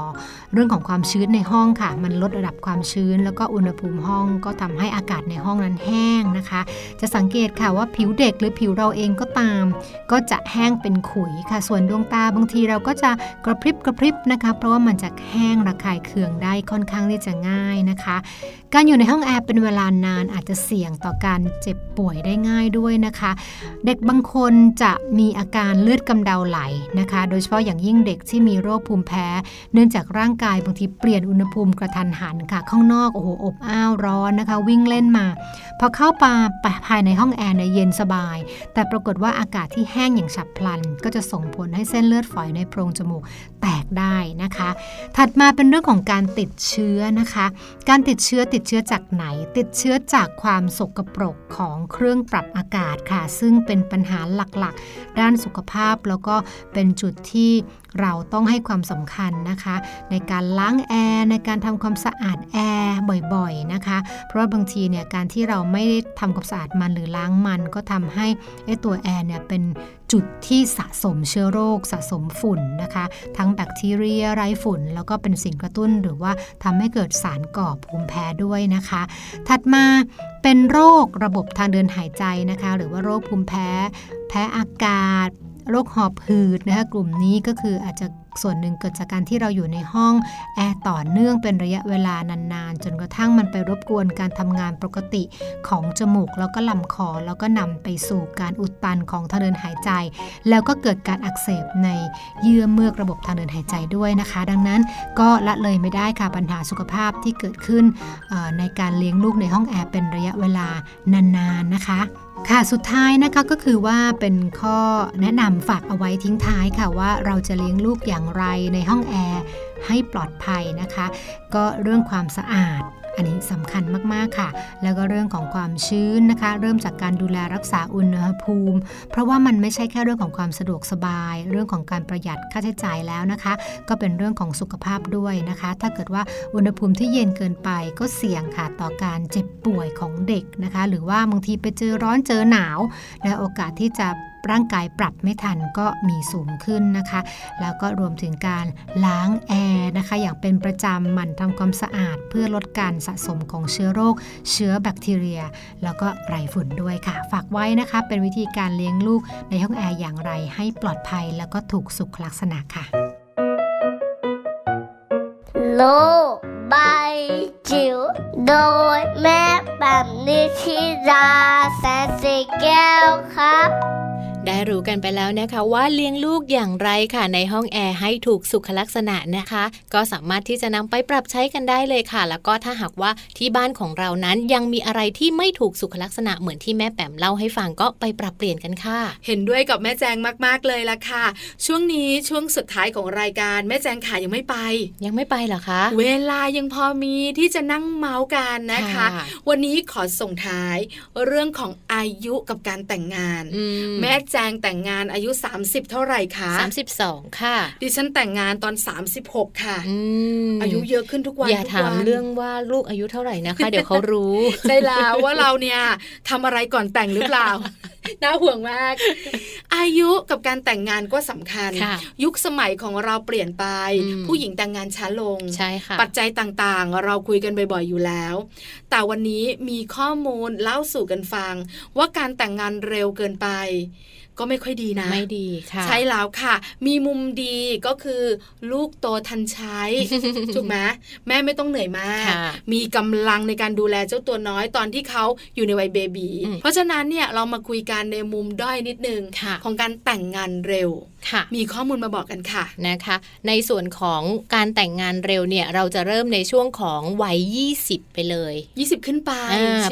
เรื่องของความชื้นในห้องค่ะ มันลดระดับความชื้น แล้วก็อุณหภูมิห้องก็ทำให้อากาศในห้องนั้นแห้งนะคะ จะสังเกตค่ะว่าผิวเด็กหรือผิวเราเองก็ตามก็จะแห้งเป็นขุยค่ะ ส่วนดวงตาบางทีเราก็จะกระพริบกระพริบนะคะ เพราะว่ามันจะแห้งระคายเคืองได้ค่อนข้างที่จะง่ายนะคะ การอยู่ในห้องแอร์เป็นเวลานานอาจจะเสี่ยงต่อการเจ็บป่วยได้ง่ายด้วยนะคะ เด็กบางคนจะมีอาการเลือดกำเดาไหลนะคะ โดยเฉพาะอย่างยิ่งเด็กที่มีโรคภูมิแพ้ เนื่องจากร่างกายบางทีเปลี่ยนอุณหภูมิกระทันหันค่ะข้างนอกโอ้โหอบอ้าวร้อนนะคะ วิ่งเล่นมาพอเข้ามาภายในห้องแอร์เนี่ยเย็นสบาย แต่ปรากฏว่าอากาศที่แห้งอย่างฉับพลัน ก็จะส่งผลให้เส้นเลือดฝอยในโพรงจมูกแตกได้นะคะ ถัดมาเป็นเรื่องของการติดเชื้อนะคะ การติดเชื้อติดเชื้อจากไหน ติดเชื้อจากความสกปรกของเครื่องปรับอากาศค่ะ ซึ่งเป็นปัญหาหลักๆ ด้านสุขภาพแล้วก็เป็นจุดที่เราต้องให้ความสำคัญนะคะ ในการล้างแอร์ในการทำความสะอาดแอร์บ่อยๆนะคะ เพราะว่าบางทีเนี่ยการที่เราไม่ได้ทำความสะอาดมันหรือล้างมันก็ทำให้ไอ้ตัวแอร์เนี่ยเป็นจุดที่สะสมเชื้อโรค สะสมฝุ่นนะคะ ทั้งแบคทีเรียไรฝุ่น แล้วก็เป็นสิ่งกระตุ้นหรือว่าทำให้เกิดสารก่อภูมิแพ้ด้วยนะคะ ถัดมาเป็นโรคระบบทางเดินหายใจนะคะ หรือว่าโรคภูมิแพ้ แพ้อากาศ โรคหอบหืดนะคะกลุ่มนี้ก็คืออาจจะส่วนหนึ่งเกิดจากการที่เราอยู่ในห้องแอร์ต่อเนื่องเป็นระยะเวลานานๆ จนกระทั่งมันไปรบกวนการทำงานปกติของจมูกแล้วก็ลำคอ แล้วก็นำไปสู่การอุดตันของทางเดินหายใจ แล้วก็เกิดการอักเสบในเยื่อเมือกระบบทางเดินหายใจด้วยนะคะ ดังนั้นก็ละเลยไม่ได้ค่ะปัญหาสุขภาพที่เกิดขึ้นในการเลี้ยงลูกในห้องแอร์เป็นระยะเวลานานๆนะคะ ค่ะสุดท้ายนะคะก็คือว่าเป็นข้อแนะนำฝากเอาไว้ทิ้งท้ายค่ะว่าเราจะเลี้ยงลูกอย่างไรในห้องแอร์ให้ปลอดภัยนะคะ ก็เรื่องความสะอาด อันนี้สำคัญมากๆค่ะ แล้วก็เรื่องของความชื้นนะคะ เริ่มจากการดูแลรักษาอุณหภูมิ เพราะว่ามันไม่ใช่แค่เรื่องของความสะดวกสบาย เรื่องของการประหยัดค่าใช้จ่ายแล้วนะคะ ก็เป็นเรื่องของสุขภาพด้วยนะคะ ถ้าเกิดว่าอุณหภูมิที่เย็นเกินไปก็เสี่ยงค่ะต่อการเจ็บป่วยของเด็กนะคะ หรือว่าบางทีไปเจอร้อนเจอหนาวและโอกาสที่จะ ร่างกายปรับไม่ทันก็มีสูงขึ้นนะคะ แล้วก็รวมถึงการล้างแอร์นะคะ อย่างเป็นประจำหมั่นทำความสะอาด เพื่อลดการสะสมของเชื้อโรค เชื้อแบคทีเรีย แล้วก็ไรฝุ่นด้วยค่ะ ฝากไว้นะคะ เป็นวิธีการเลี้ยงลูกในห้องแอร์อย่างไรให้ปลอดภัยแล้วก็ถูกสุขลักษณะค่ะ โลกใบจิ๋วโดยแม่แบบนิชิราแสนสีแก้วครับ ได้รู้กันไปแล้วนะคะว่าเลี้ยงลูกอย่างไรค่ะ ในห้องแอร์ให้ถูกสุขลักษณะนะคะ ก็สามารถที่จะนำไปปรับใช้กันได้เลยค่ะ แล้วก็ถ้าหากว่าที่บ้านของเรานั้นยังมีอะไรที่ไม่ถูกสุขลักษณะเหมือนที่แม่แปมเล่าให้ฟังก็ไปปรับเปลี่ยนกันค่ะ เห็นด้วยกับแม่แจงมากๆเลยละค่ะ ช่วงนี้ช่วงสุดท้ายของรายการแม่แจงขายังไม่ไป ยังไม่ไปเหรอคะ เวลายังพอมีที่จะนั่งเมาส์กันนะคะ วันนี้ขอส่งท้ายเรื่องของอายุกับการแต่งงาน แม่แจงแต่งงานอายุ 30 เท่าไหร่คะ32 ค่ะ ดิฉันแต่งงานตอน 36 ค่ะอายุเยอะขึ้นทุกวันอย่าถามเรื่องว่าลูกอายุเท่าไหร่นะคะ เดี๋ยวเขารู้ใช่แล้วว่าเราเนี่ยทำอะไรก่อนแต่งหรือเปล่าน่าห่วงมาก อายุกับการแต่งงานก็สำคัญ ยุคสมัยของเราเปลี่ยนไป ผู้หญิงแต่งงานช้าลงใช่ค่ะปัจจัยต่างๆ เราคุยกันบ่อยๆอยู่แล้ว แต่วันนี้มีข้อมูลเล่าสู่กันฟัง ว่าการแต่งงานเร็วเกินไป ก็ไม่ค่อยดีนะ ไม่ดีค่ะ ใช่แล้วค่ะ มีมุมดีก็คือลูกโตทันใช้ถูกไหมแม่ไม่ต้องเหนื่อยมาก มีกำลังในการดูแลเจ้าตัวน้อยตอนที่เขาอยู่ในวัยเบบีเพราะฉะนั้นเนี่ยเรามาคุยกันในมุมด้อยนิดนึง ของการแต่งงานเร็วมีข้อมูลมาบอกกันค่ะนะคะ ในส่วนของการแต่งงานเร็วเนี่ยเราจะเริ่มในช่วงของวัย 20 ไปเลย 20 ขึ้นไป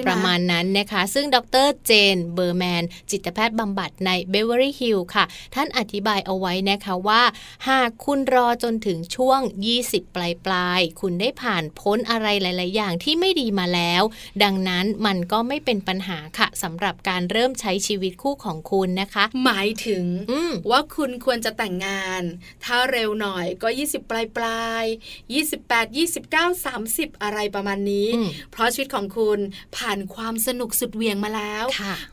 ประมาณนั้นนะคะ ซึ่งดรเจนเบอร์แมน จิตแพทย์บำบัดในเบเวอรี่ฮิลล์ค่ะ ท่านอธิบายเอาไว้นะคะว่า หากคุณรอจนถึงช่วง 20 ปลายปลายคุณได้ผ่านพ้นอะไรหลาย ๆ อย่างที่ไม่ดีมาแล้ว ดังนั้นมันก็ไม่เป็นปัญหาค่ะสำหรับการเริ่มใช้ชีวิตคู่ของคุณนะคะ หมายถึงว่าคุณควรจะแต่งงาน ถ้าเร็วหน่อยก็ 20 ปลายปลาย28 29 30 อะไรประมาณนี้ เพราะชีวิตของคุณผ่านความสนุกสุดเวียงมาแล้ว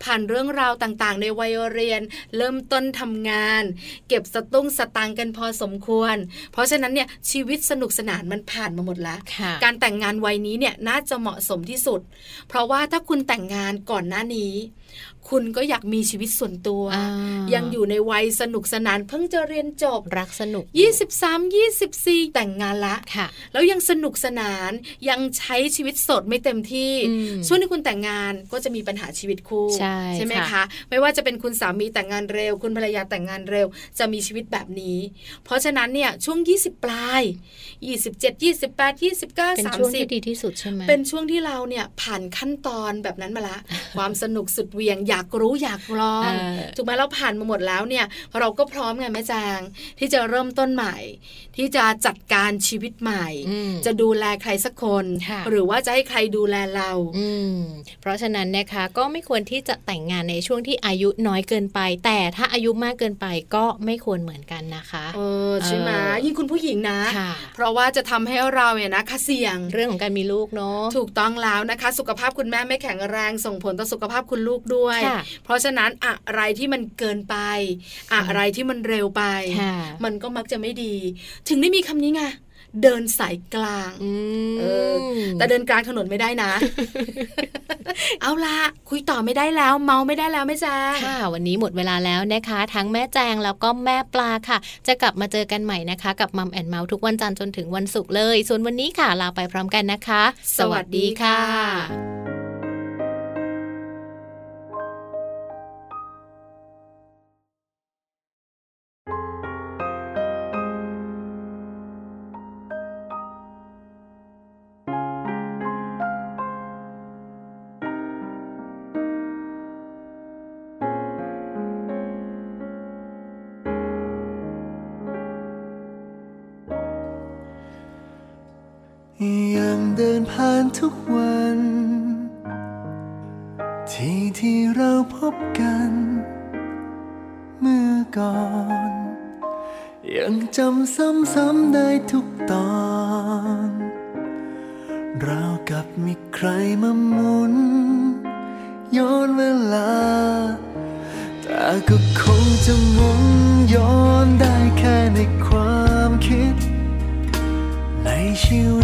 ผ่านเรื่องราวต่าง ๆ ในวัยเรียนเริ่มต้นทำงาน เก็บสตุ้งสตางกันพอสมควร เพราะฉะนั้นเนี่ยชีวิตสนุกสนานมันผ่านมาหมดแล้ว การแต่งงานวัยนี้เนี่ยน่าจะเหมาะสมที่สุด เพราะว่าถ้าคุณแต่งงานก่อนหน้านี้ คุณก็อยากมีชีวิตส่วนตัว ยังอยู่ในวัยสนุกสนานเพิ่งจะเรียนจบรักสนุก 23 24 แต่งงานละค่ะ แล้วยังสนุกสนานยังใช้ชีวิตสดไม่เต็มที่ช่วงที่คุณแต่งงานก็จะมีปัญหาชีวิตคู่ใช่ไหมคะ ไม่ว่าจะเป็นคุณสามีแต่งงานเร็ว คุณภรรยาแต่งงานเร็ว จะมีชีวิตแบบนี้ เพราะฉะนั้นเนี่ยช่วง 20 ปลาย 27 28 29เป็นช่วงที่30ดีที่สุดใช่ไหมเป็นช่วงที่เราเนี่ยผ่านขั้นตอนแบบนั้นมาละ ความสนุกสุดเหวียงอยากรู้อยากลองเออถูกไหมเราผ่านมาหมดแล้วเนี่ยเราก็พร้อมไงแม่จางที่จะเริ่มต้นใหม่ ที่จะจัดการชีวิตใหม่อืมจะดูแลใครสักคนค่ะหรือว่าจะให้ใครดูแลเราอืมเพราะฉะนั้นนะคะก็ไม่ควรที่จะแต่งงานในช่วงที่อายุน้อยเกินไป แต่ถ้าอายุมากเกินไปก็ไม่ควรเหมือนกันนะคะเออใช่ไหมเออยิ่งคุณผู้หญิงนะค่ะเพราะว่าจะทำให้เราเนี่ยนะคะเสี่ยงเรื่องของการมีลูกเนาะถูกต้องแล้วนะคะ สุขภาพคุณแม่ไม่แข็งแรงส่งผลต่อสุขภาพคุณลูกด้วยค่ะเพราะฉะนั้นอะไรที่มันเกินไป อะไรที่มันเร็วไปค่ะมันก็มักจะไม่ดี ถึงได้มีคำนี้ไงเดินสายกลางอืมเออแต่เดินกลางถนนไม่ได้นะ เอาละคุยต่อไม่ได้แล้ว เมาไม่ได้แล้วไม่จ้าค่ะ วันนี้หมดเวลาแล้วนะคะ ทั้งแม่แจงแล้วก็แม่ปลาค่ะ จะกลับมาเจอกันใหม่นะคะ กับมัมแอนเมาส์ทุกวันจันทร์จนถึงวันศุกร์เลย ส่วนวันนี้ค่ะลาไปพร้อมกันนะคะ สวัสดีค่ะ พบกัน เมื่อก่อน ยังจำซ้ำๆได้ทุกตอนราวกับมีใครมาหมุน ย้อนเวลา แต่ก็คงจะหมุนย้อนได้แค่ในความคิด ในชีวิต